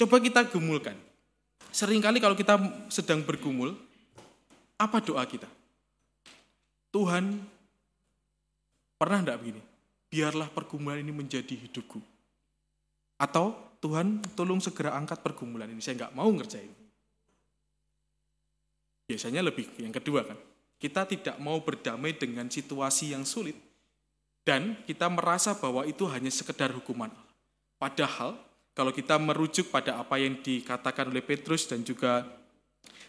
Coba kita gumulkan. Seringkali kalau kita sedang bergumul apa doa kita? Tuhan, pernah enggak begini? Biarlah pergumulan ini menjadi hidupku. Atau Tuhan tolong segera angkat pergumulan ini, saya enggak mau ngerjain. Biasanya lebih yang kedua kan. Kita tidak mau berdamai dengan situasi yang sulit. Dan kita merasa bahwa itu hanya sekedar hukuman Padahal kalau kita merujuk pada apa yang dikatakan oleh Petrus dan juga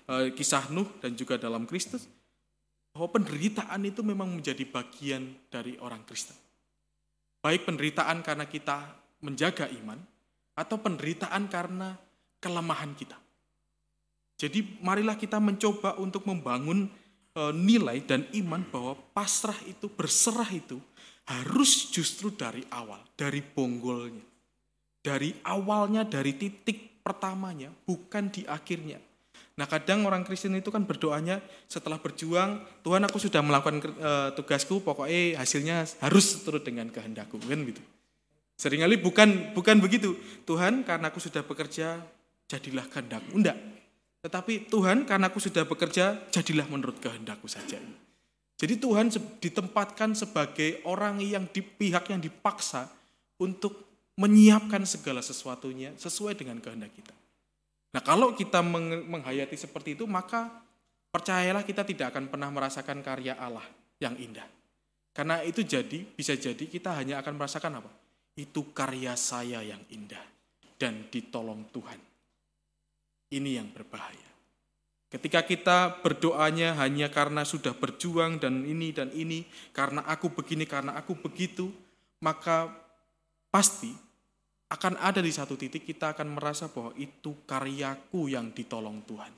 e, kisah Nuh dan juga dalam Kristus, bahwa penderitaan itu memang menjadi bagian dari orang Kristen. Baik penderitaan karena kita menjaga iman, atau penderitaan karena kelemahan kita. Jadi marilah kita mencoba untuk membangun e, nilai dan iman bahwa pasrah itu, berserah itu harus justru dari awal, dari bonggolnya. Dari awalnya, dari titik pertamanya, bukan di akhirnya. Nah kadang orang Kristen itu kan berdoanya setelah berjuang, Tuhan aku sudah melakukan uh, tugasku, pokoknya hasilnya harus turut dengan kehendakku, kan gitu. Seringkali bukan bukan begitu. Tuhan karena aku sudah bekerja, jadilah kehendakmu. Enggak. Tetapi Tuhan karena aku sudah bekerja, jadilah menurut kehendakku saja. Jadi Tuhan ditempatkan sebagai orang yang di pihak yang dipaksa untuk menyiapkan segala sesuatunya sesuai dengan kehendak kita. Nah kalau kita menghayati seperti itu maka percayalah kita tidak akan pernah merasakan karya Allah yang indah. Karena itu jadi, bisa jadi kita hanya akan merasakan apa? Itu karya saya yang indah dan ditolong Tuhan. Ini yang berbahaya. Ketika kita berdoanya hanya karena sudah berjuang dan ini dan ini, karena aku begini, karena aku begitu, maka pasti akan ada di satu titik kita akan merasa bahwa itu karyaku yang ditolong Tuhan.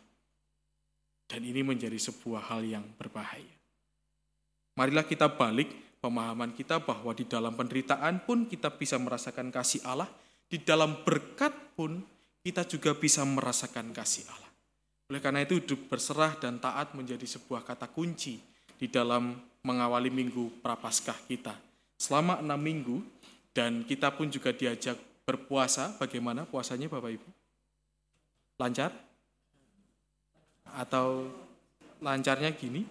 Dan ini menjadi sebuah hal yang berbahaya. Marilah kita balik pemahaman kita bahwa di dalam penderitaan pun kita bisa merasakan kasih Allah, di dalam berkat pun kita juga bisa merasakan kasih Allah. Oleh karena itu hidup berserah dan taat menjadi sebuah kata kunci di dalam mengawali minggu prapaskah kita. Selama enam minggu, dan kita pun juga diajak berpuasa, bagaimana puasanya Bapak Ibu? Lancar? Atau lancarnya gini?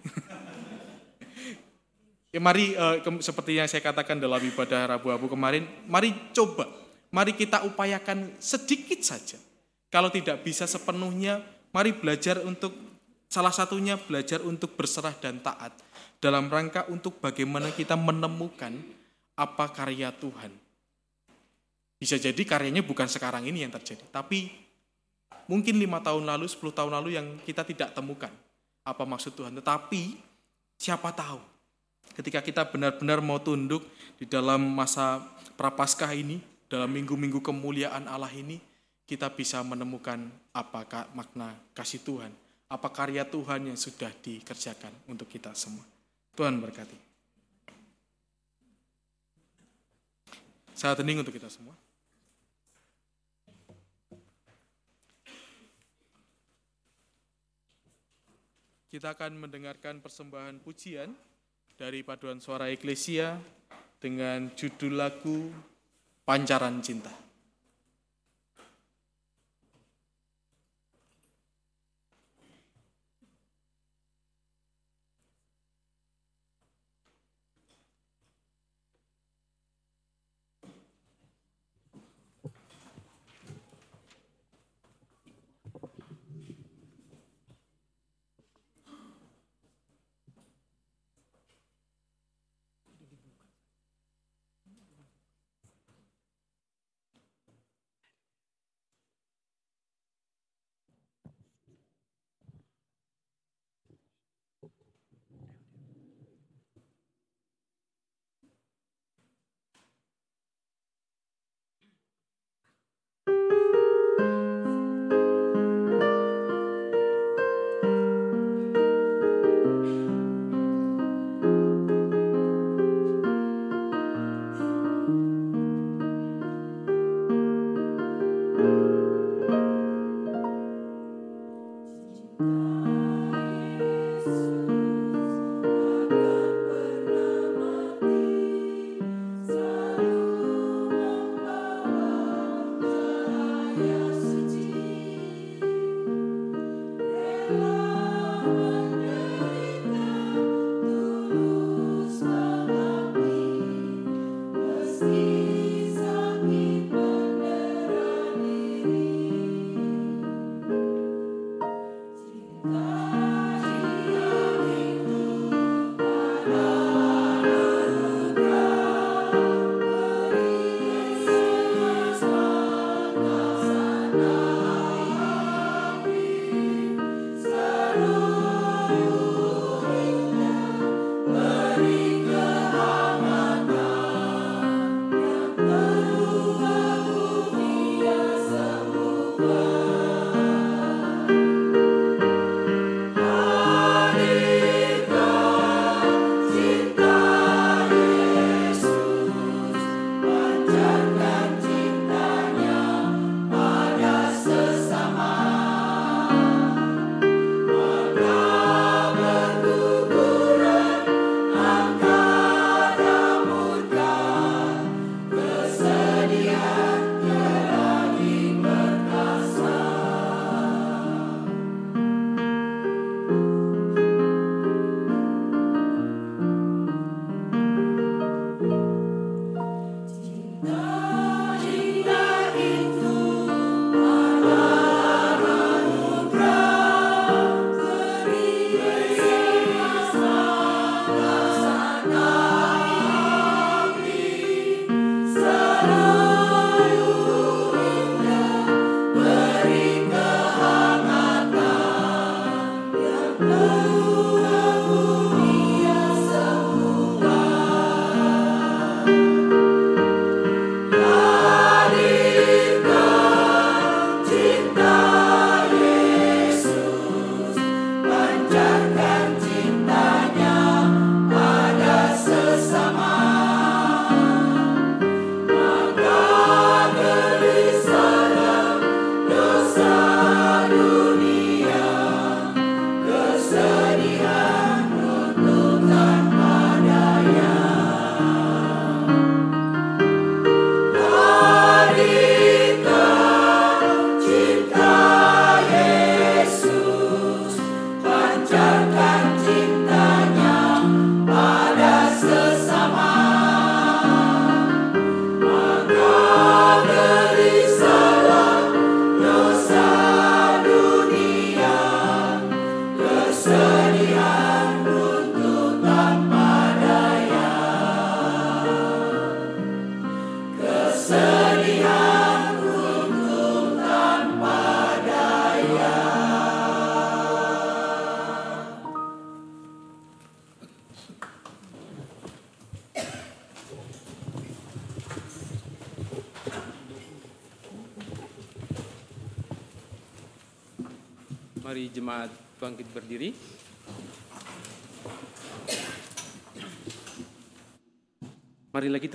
ya mari uh, seperti yang saya katakan dalam ibadah Rabu Abu kemarin, mari coba, mari kita upayakan sedikit saja. Kalau tidak bisa sepenuhnya, mari belajar untuk salah satunya belajar untuk berserah dan taat dalam rangka untuk bagaimana kita menemukan apa karya Tuhan bisa jadi karyanya bukan sekarang ini yang terjadi, tapi mungkin lima tahun lalu, 10 tahun lalu yang kita tidak temukan apa maksud Tuhan. Tetapi siapa tahu ketika kita benar-benar mau tunduk di dalam masa prapaskah ini, dalam minggu-minggu kemuliaan Allah ini, kita bisa menemukan apa makna kasih Tuhan, apa karya Tuhan yang sudah dikerjakan untuk kita semua. Tuhan berkati. Saat hening untuk kita semua. Kita akan mendengarkan persembahan pujian dari paduan suara Eklesia dengan judul lagu Pancaran Cinta.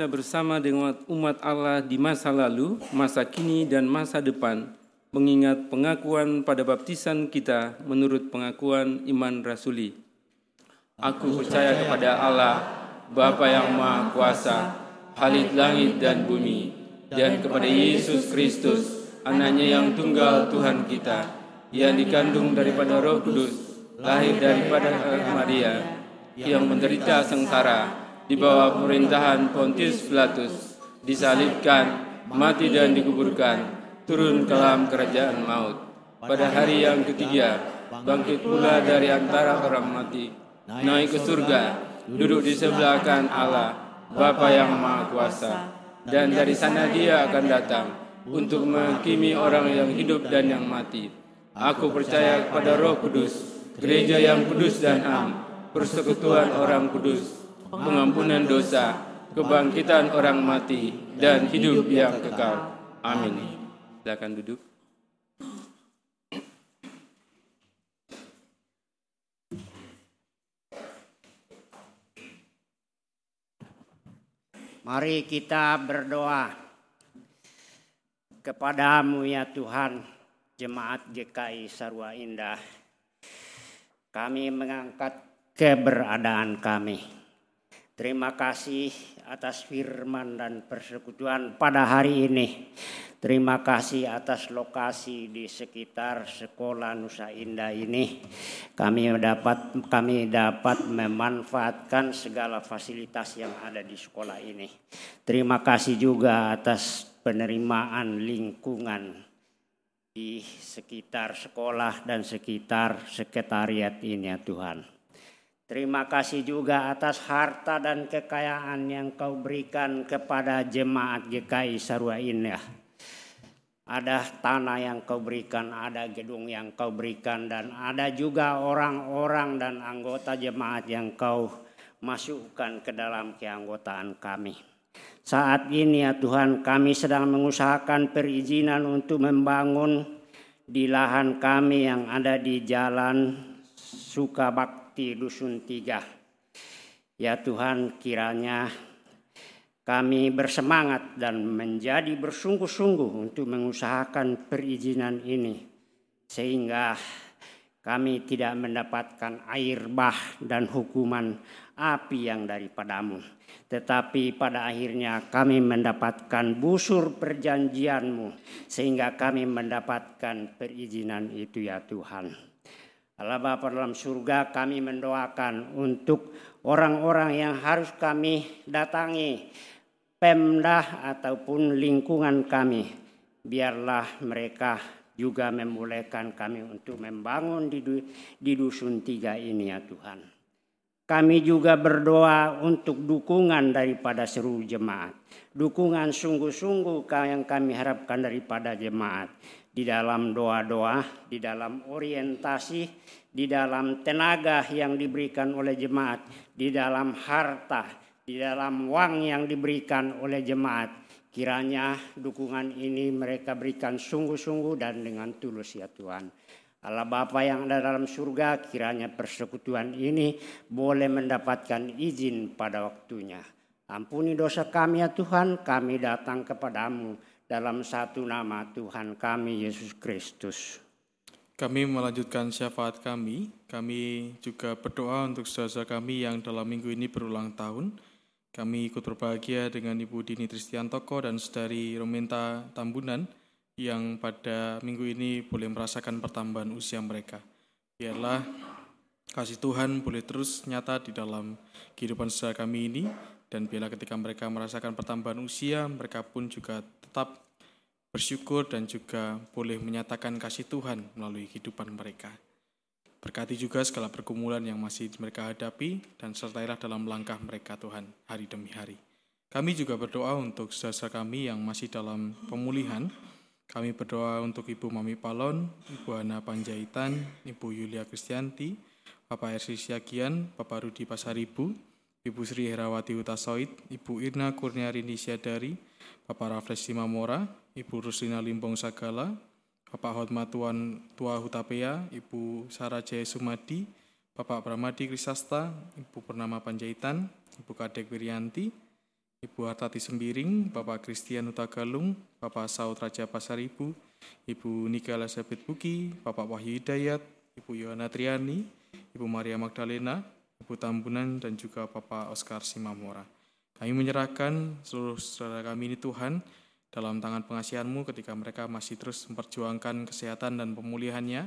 Bersama dengan umat Allah di masa lalu, masa kini, dan masa depan, mengingat pengakuan pada baptisan kita menurut pengakuan iman rasuli. Aku percaya kepada Allah, Bapa yang Maha Kuasa, Halik langit dan bumi, dan kepada Yesus Kristus, anaknya yang tunggal Tuhan kita, yang dikandung daripada roh kudus, lahir daripada Maria, yang menderita sengsara, di bawah pemerintahan Pontius Pilatus, disalibkan, mati dan dikuburkan, turun ke dalam kerajaan maut. Pada hari yang ketiga, bangkit pula dari antara orang mati, naik ke surga, duduk di sebelah kanan Allah, Bapa yang Maha Kuasa, dan dari sana dia akan datang untuk menghakimi orang yang hidup dan yang mati. Aku percaya kepada Roh Kudus, gereja yang kudus dan am, persekutuan orang kudus, pengampunan dosa, kebangkitan orang mati, dan hidup yang kekal. Amin. Silakan duduk. Mari kita berdoa kepadamu ya Tuhan, jemaat GKI Sarwa Indah. Kami mengangkat keberadaan kami. Terima kasih atas firman dan persekutuan pada hari ini. Terima kasih atas lokasi di sekitar sekolah Nusa Indah ini. Kami dapat kami dapat memanfaatkan segala fasilitas yang ada di sekolah ini. Terima kasih juga atas penerimaan lingkungan di sekitar sekolah dan sekitar sekretariat ini ya Tuhan. Terima kasih juga atas harta dan kekayaan yang kau berikan kepada jemaat GKI Sarwa Indah. Ada tanah yang kau berikan, ada gedung yang kau berikan, dan ada juga orang-orang dan anggota jemaat yang kau masukkan ke dalam keanggotaan kami. Saat ini ya Tuhan kami sedang mengusahakan perizinan untuk membangun di lahan kami yang ada di jalan Sukabak Bakti Dusun Tiga. Ya Tuhan kiranya kami bersemangat dan menjadi bersungguh-sungguh untuk mengusahakan perizinan ini. Sehingga kami tidak mendapatkan air bah dan hukuman api yang daripadamu. Tetapi pada akhirnya kami mendapatkan busur perjanjianmu sehingga kami mendapatkan perizinan itu ya Tuhan. Allah Bapa dalam surga kami mendoakan untuk orang-orang yang harus kami datangi, Pemda ataupun lingkungan kami. Biarlah mereka juga membolehkan kami untuk membangun di, di dusun tiga ini ya Tuhan. Kami juga berdoa untuk dukungan daripada seluruh jemaat. Dukungan sungguh-sungguh yang kami harapkan daripada jemaat di dalam doa-doa, di dalam orientasi, di dalam tenaga yang diberikan oleh jemaat, di dalam harta, di dalam uang yang diberikan oleh jemaat. Kiranya dukungan ini mereka berikan sungguh-sungguh dan dengan tulus ya Tuhan. Allah Bapa yang ada dalam surga, kiranya persekutuan ini boleh mendapatkan izin pada waktunya. Ampuni dosa kami ya Tuhan, kami datang kepadamu dalam satu nama Tuhan kami Yesus Kristus. Kami melanjutkan syafaat kami. Kami juga berdoa untuk saudara kami yang dalam minggu ini berulang tahun. Kami ikut berbahagia dengan Ibu Dini Tristiantoko dan Saudari Rominta Tambunan yang pada minggu ini boleh merasakan pertambahan usia mereka. Biarlah kasih Tuhan boleh terus nyata di dalam kehidupan saudara kami ini dan biarlah ketika mereka merasakan pertambahan usia, mereka pun juga tetap bersyukur dan juga boleh menyatakan kasih Tuhan melalui kehidupan mereka. Berkati juga segala pergumulan yang masih mereka hadapi dan sertailah dalam langkah mereka Tuhan hari demi hari. Kami juga berdoa untuk saudara kami yang masih dalam pemulihan. Kami berdoa untuk Ibu Mami Palon, Ibu Ana Panjaitan, Ibu Yulia Kristianti, Bapak Ersi Siagian, Bapak Rudi Pasaribu, Ibu Sri Herawati Utasoid, Ibu Irna Kurniarini Syadari, Bapak Raffles Simamora, Ibu Ruslina Limbong Sagala, Bapak Hotma Tuan Tua Hutapea, Ibu Sarah Jaya Sumadi, Bapak Pramadi Krisasta, Ibu Purnama Panjaitan, Ibu Kadek Wirianti, Ibu Hartati Sembiring, Bapak Christian Utagalung, Bapak Saud Raja Pasaribu, Ibu Nika Elizabeth Buki, Bapak Wahyu Hidayat, Ibu Yohana Triani, Ibu Maria Magdalena, Ibu Tambunan, dan juga Bapak Oscar Simamora. Kami menyerahkan seluruh saudara kami ini Tuhan dalam tangan pengasihanmu ketika mereka masih terus memperjuangkan kesehatan dan pemulihannya,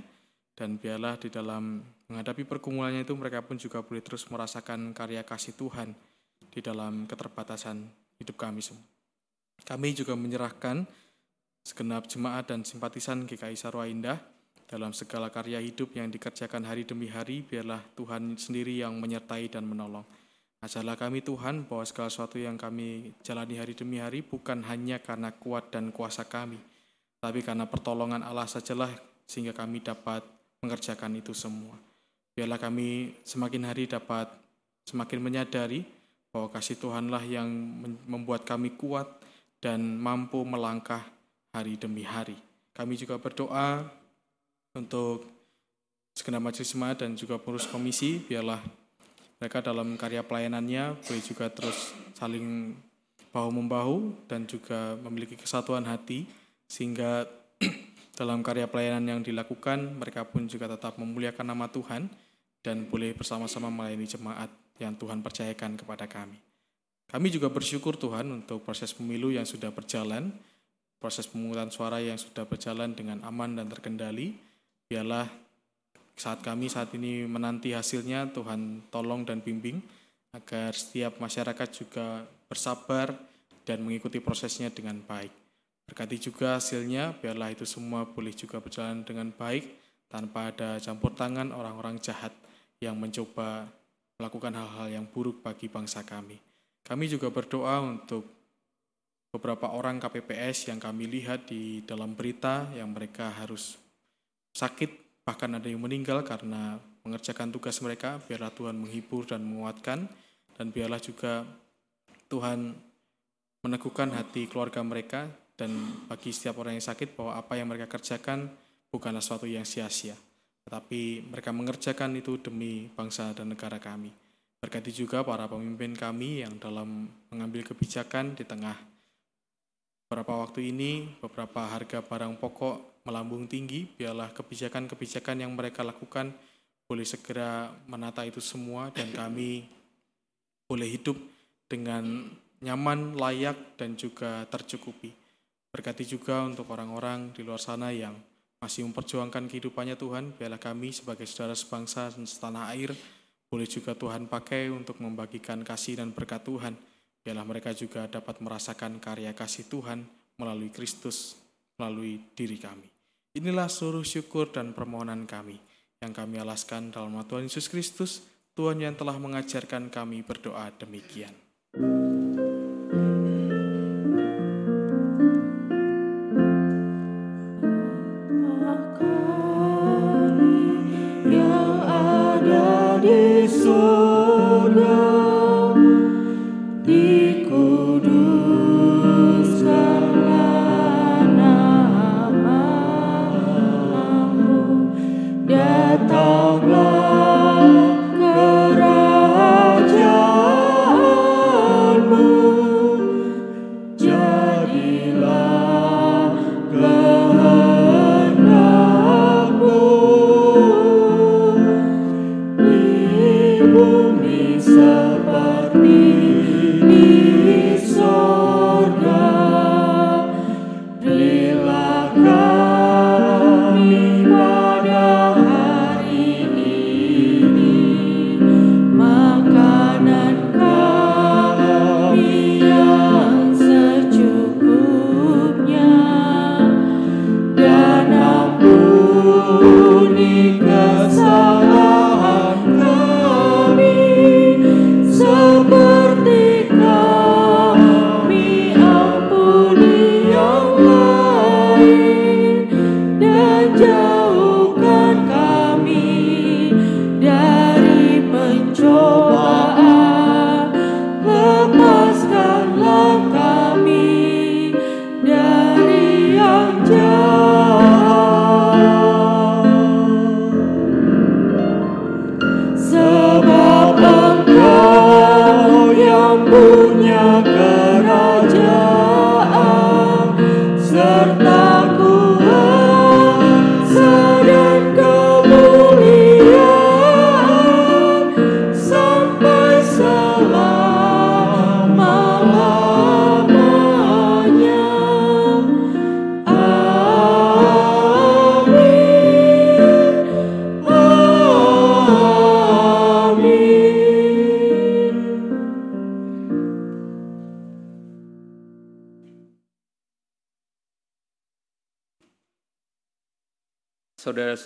dan biarlah di dalam menghadapi pergumulannya itu mereka pun juga boleh terus merasakan karya kasih Tuhan di dalam keterbatasan hidup kami semua. Kami juga menyerahkan segenap jemaat dan simpatisan GKI Sarwa Indah dalam segala karya hidup yang dikerjakan hari demi hari, biarlah Tuhan sendiri yang menyertai dan menolong. Ajarlah kami Tuhan bahwa segala sesuatu yang kami jalani hari demi hari bukan hanya karena kuat dan kuasa kami, tapi karena pertolongan Allah sajalah sehingga kami dapat mengerjakan itu semua. Biarlah kami semakin hari dapat semakin menyadari bahwa kasih Tuhanlah yang membuat kami kuat dan mampu melangkah hari demi hari. Kami juga berdoa untuk segenap majelis jemaat dan juga pengurus komisi, biarlah mereka dalam karya pelayanannya boleh juga terus saling bahu-membahu dan juga memiliki kesatuan hati sehingga dalam karya pelayanan yang dilakukan mereka pun juga tetap memuliakan nama Tuhan dan boleh bersama-sama melayani jemaat yang Tuhan percayakan kepada kami. Kami juga bersyukur Tuhan untuk proses pemilu yang sudah berjalan, proses pemungutan suara yang sudah berjalan dengan aman dan terkendali. Biarlah saat kami saat ini menanti hasilnya, Tuhan tolong dan bimbing agar setiap masyarakat juga bersabar dan mengikuti prosesnya dengan baik. Berkati juga hasilnya, biarlah itu semua boleh juga berjalan dengan baik tanpa ada campur tangan orang-orang jahat yang mencoba melakukan hal-hal yang buruk bagi bangsa kami. Kami juga berdoa untuk beberapa orang KPPS yang kami lihat di dalam berita yang mereka harus sakit bahkan ada yang meninggal karena mengerjakan tugas mereka, biarlah Tuhan menghibur dan menguatkan, dan biarlah juga Tuhan meneguhkan hati keluarga mereka, dan bagi setiap orang yang sakit bahwa apa yang mereka kerjakan bukanlah sesuatu yang sia-sia, tetapi mereka mengerjakan itu demi bangsa dan negara kami. Berkati juga para pemimpin kami yang dalam mengambil kebijakan di tengah beberapa waktu ini, beberapa harga barang pokok melambung tinggi, biarlah kebijakan-kebijakan yang mereka lakukan boleh segera menata itu semua dan kami boleh hidup dengan nyaman, layak, dan juga tercukupi. Berkati juga untuk orang-orang di luar sana yang masih memperjuangkan kehidupannya Tuhan, biarlah kami sebagai saudara sebangsa dan setanah air boleh juga Tuhan pakai untuk membagikan kasih dan berkat Tuhan. Biarlah mereka juga dapat merasakan karya kasih Tuhan melalui Kristus, melalui diri kami. Inilah suruh syukur dan permohonan kami yang kami alaskan dalam Tuhan Yesus Kristus, Tuhan yang telah mengajarkan kami berdoa demikian.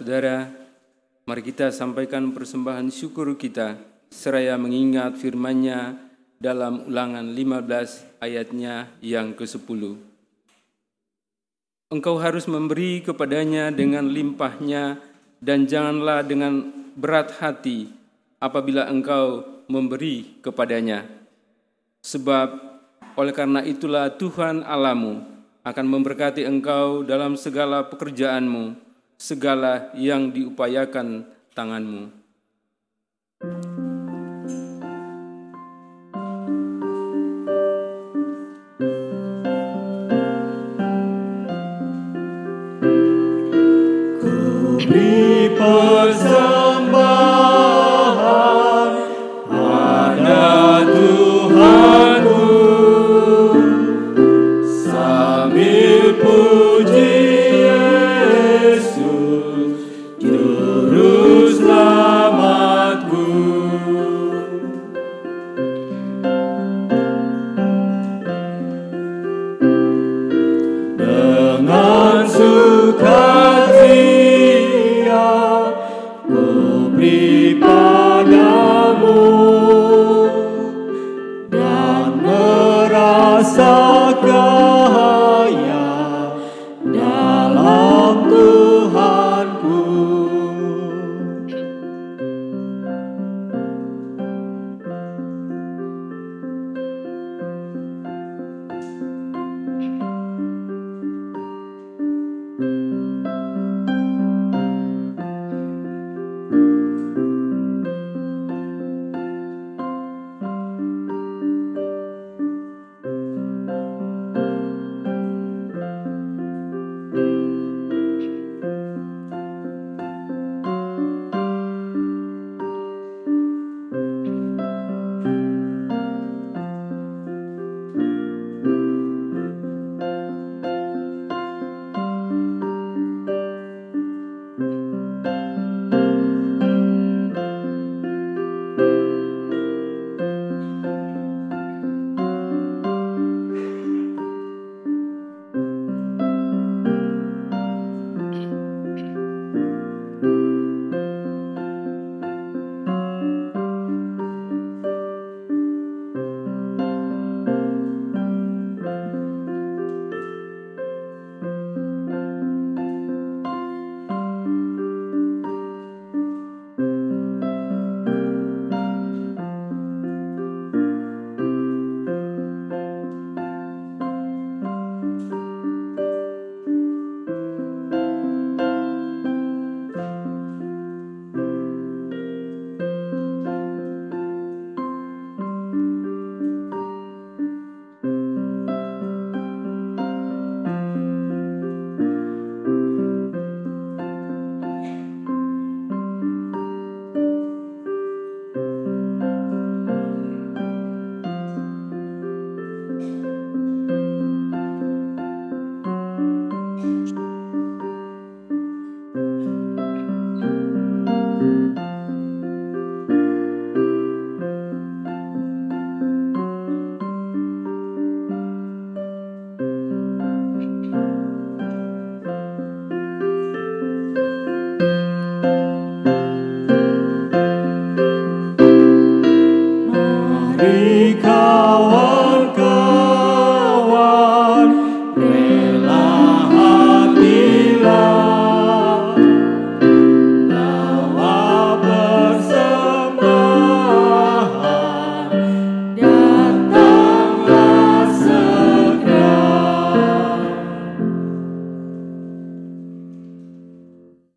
Saudara-saudara, mari kita sampaikan persembahan syukur kita seraya mengingat firman-Nya dalam Ulangan 15 ayatnya yang ke-10. Engkau harus memberi kepadanya dengan limpahnya dan janganlah dengan berat hati apabila engkau memberi kepadanya. Sebab oleh karena itulah Tuhan Alamu akan memberkati engkau dalam segala pekerjaanmu, segala yang diupayakan tanganmu.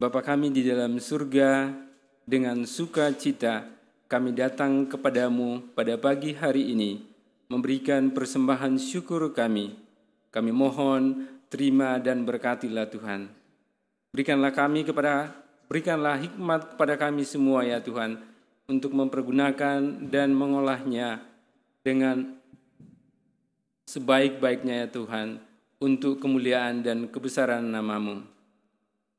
Bapa kami di dalam surga, dengan sukacita kami datang kepadamu pada pagi hari ini, memberikan persembahan syukur kami. Kami mohon terima dan berkatilah Tuhan. Berikanlah kami kepada berikanlah hikmat kepada kami semua ya Tuhan untuk mempergunakan dan mengolahnya dengan sebaik-baiknya ya Tuhan untuk kemuliaan dan kebesaran namamu.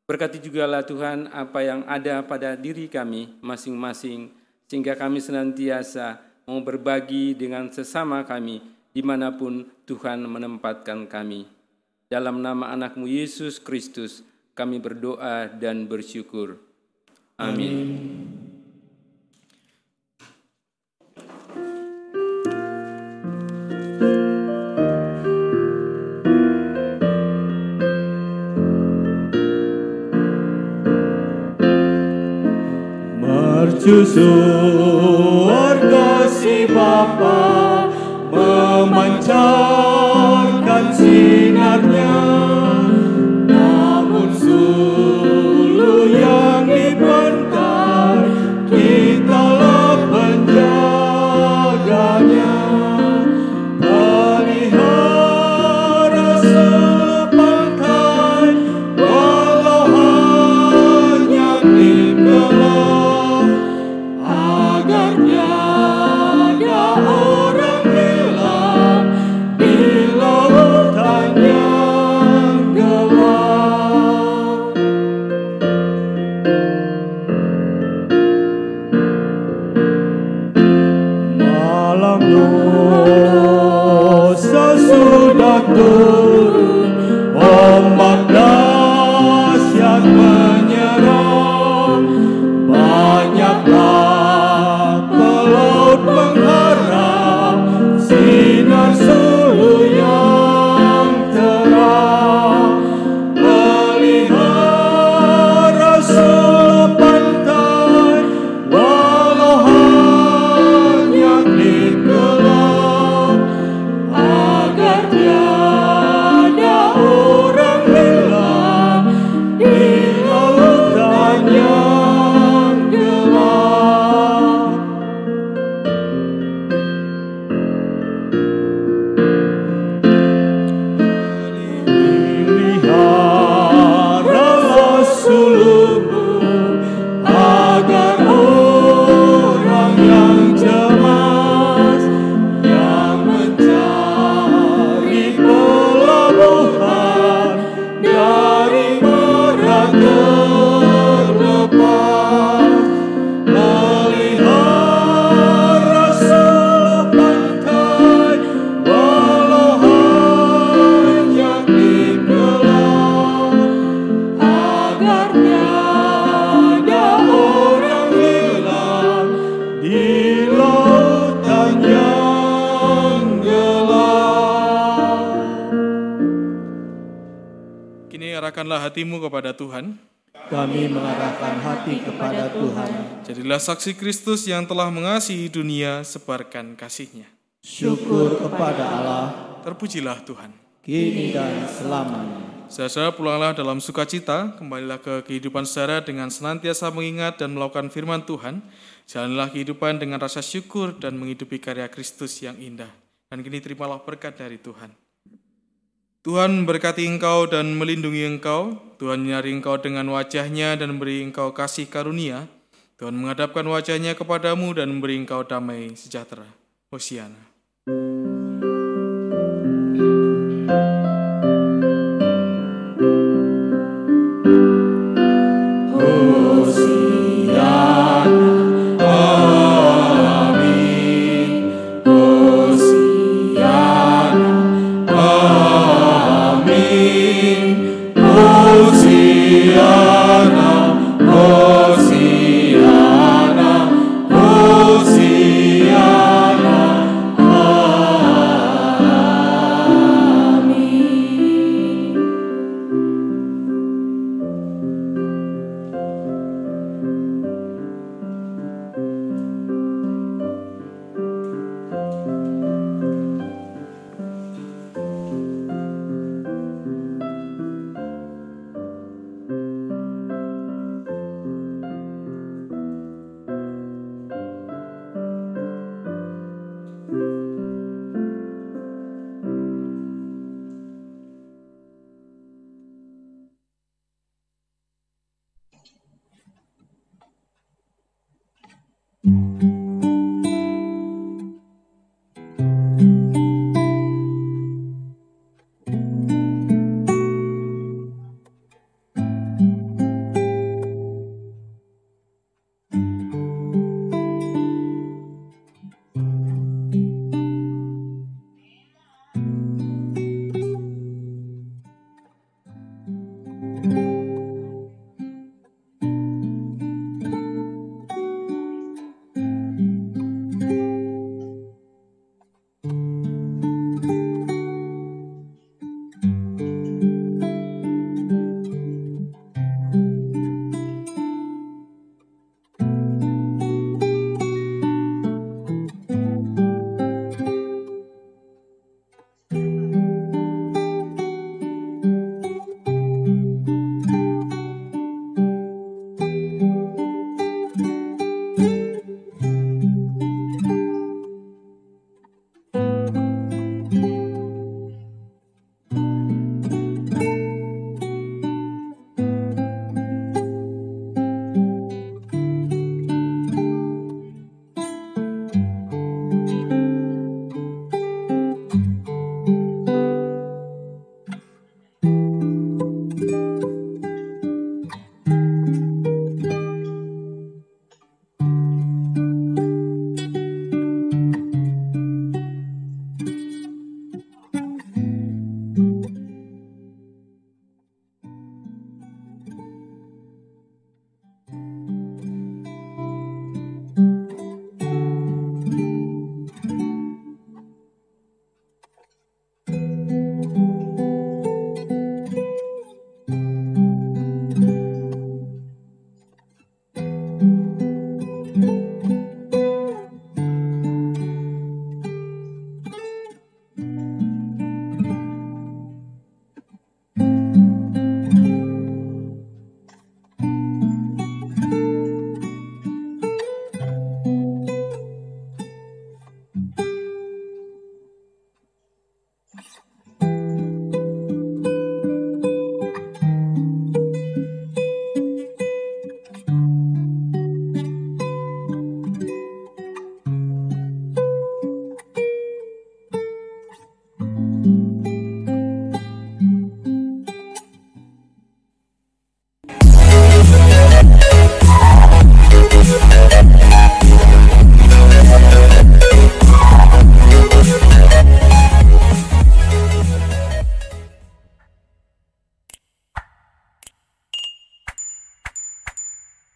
Berkati jugalah Tuhan apa yang ada pada diri kami masing-masing, sehingga kami senantiasa mau berbagi dengan sesama kami di mana pun Tuhan menempatkan kami. Dalam nama anakmu Yesus Kristus, Kami berdoa dan bersyukur. Amin. Mercusuar kasih Bapa memancarkan kepada Tuhan. Kami mengarahkan hati kepada Tuhan. Jadilah saksi Kristus yang telah mengasihi dunia, sebarkan kasihnya. Syukur kepada Allah, Terpujilah Tuhan. kini dan selamanya. Saudara pulanglah dalam sukacita, kembalilah ke kehidupan saudara dengan senantiasa mengingat dan melakukan firman Tuhan. Jalanilah kehidupan dengan rasa syukur dan menghidupi karya Kristus yang indah. Dan kini terimalah berkat dari Tuhan. Tuhan berkati engkau dan melindungi engkau. Tuhan menyari engkau dengan wajahnya dan memberi engkau kasih karunia. Tuhan menghadapkan wajahnya kepadamu dan memberi engkau damai sejahtera. Hosiana. Thank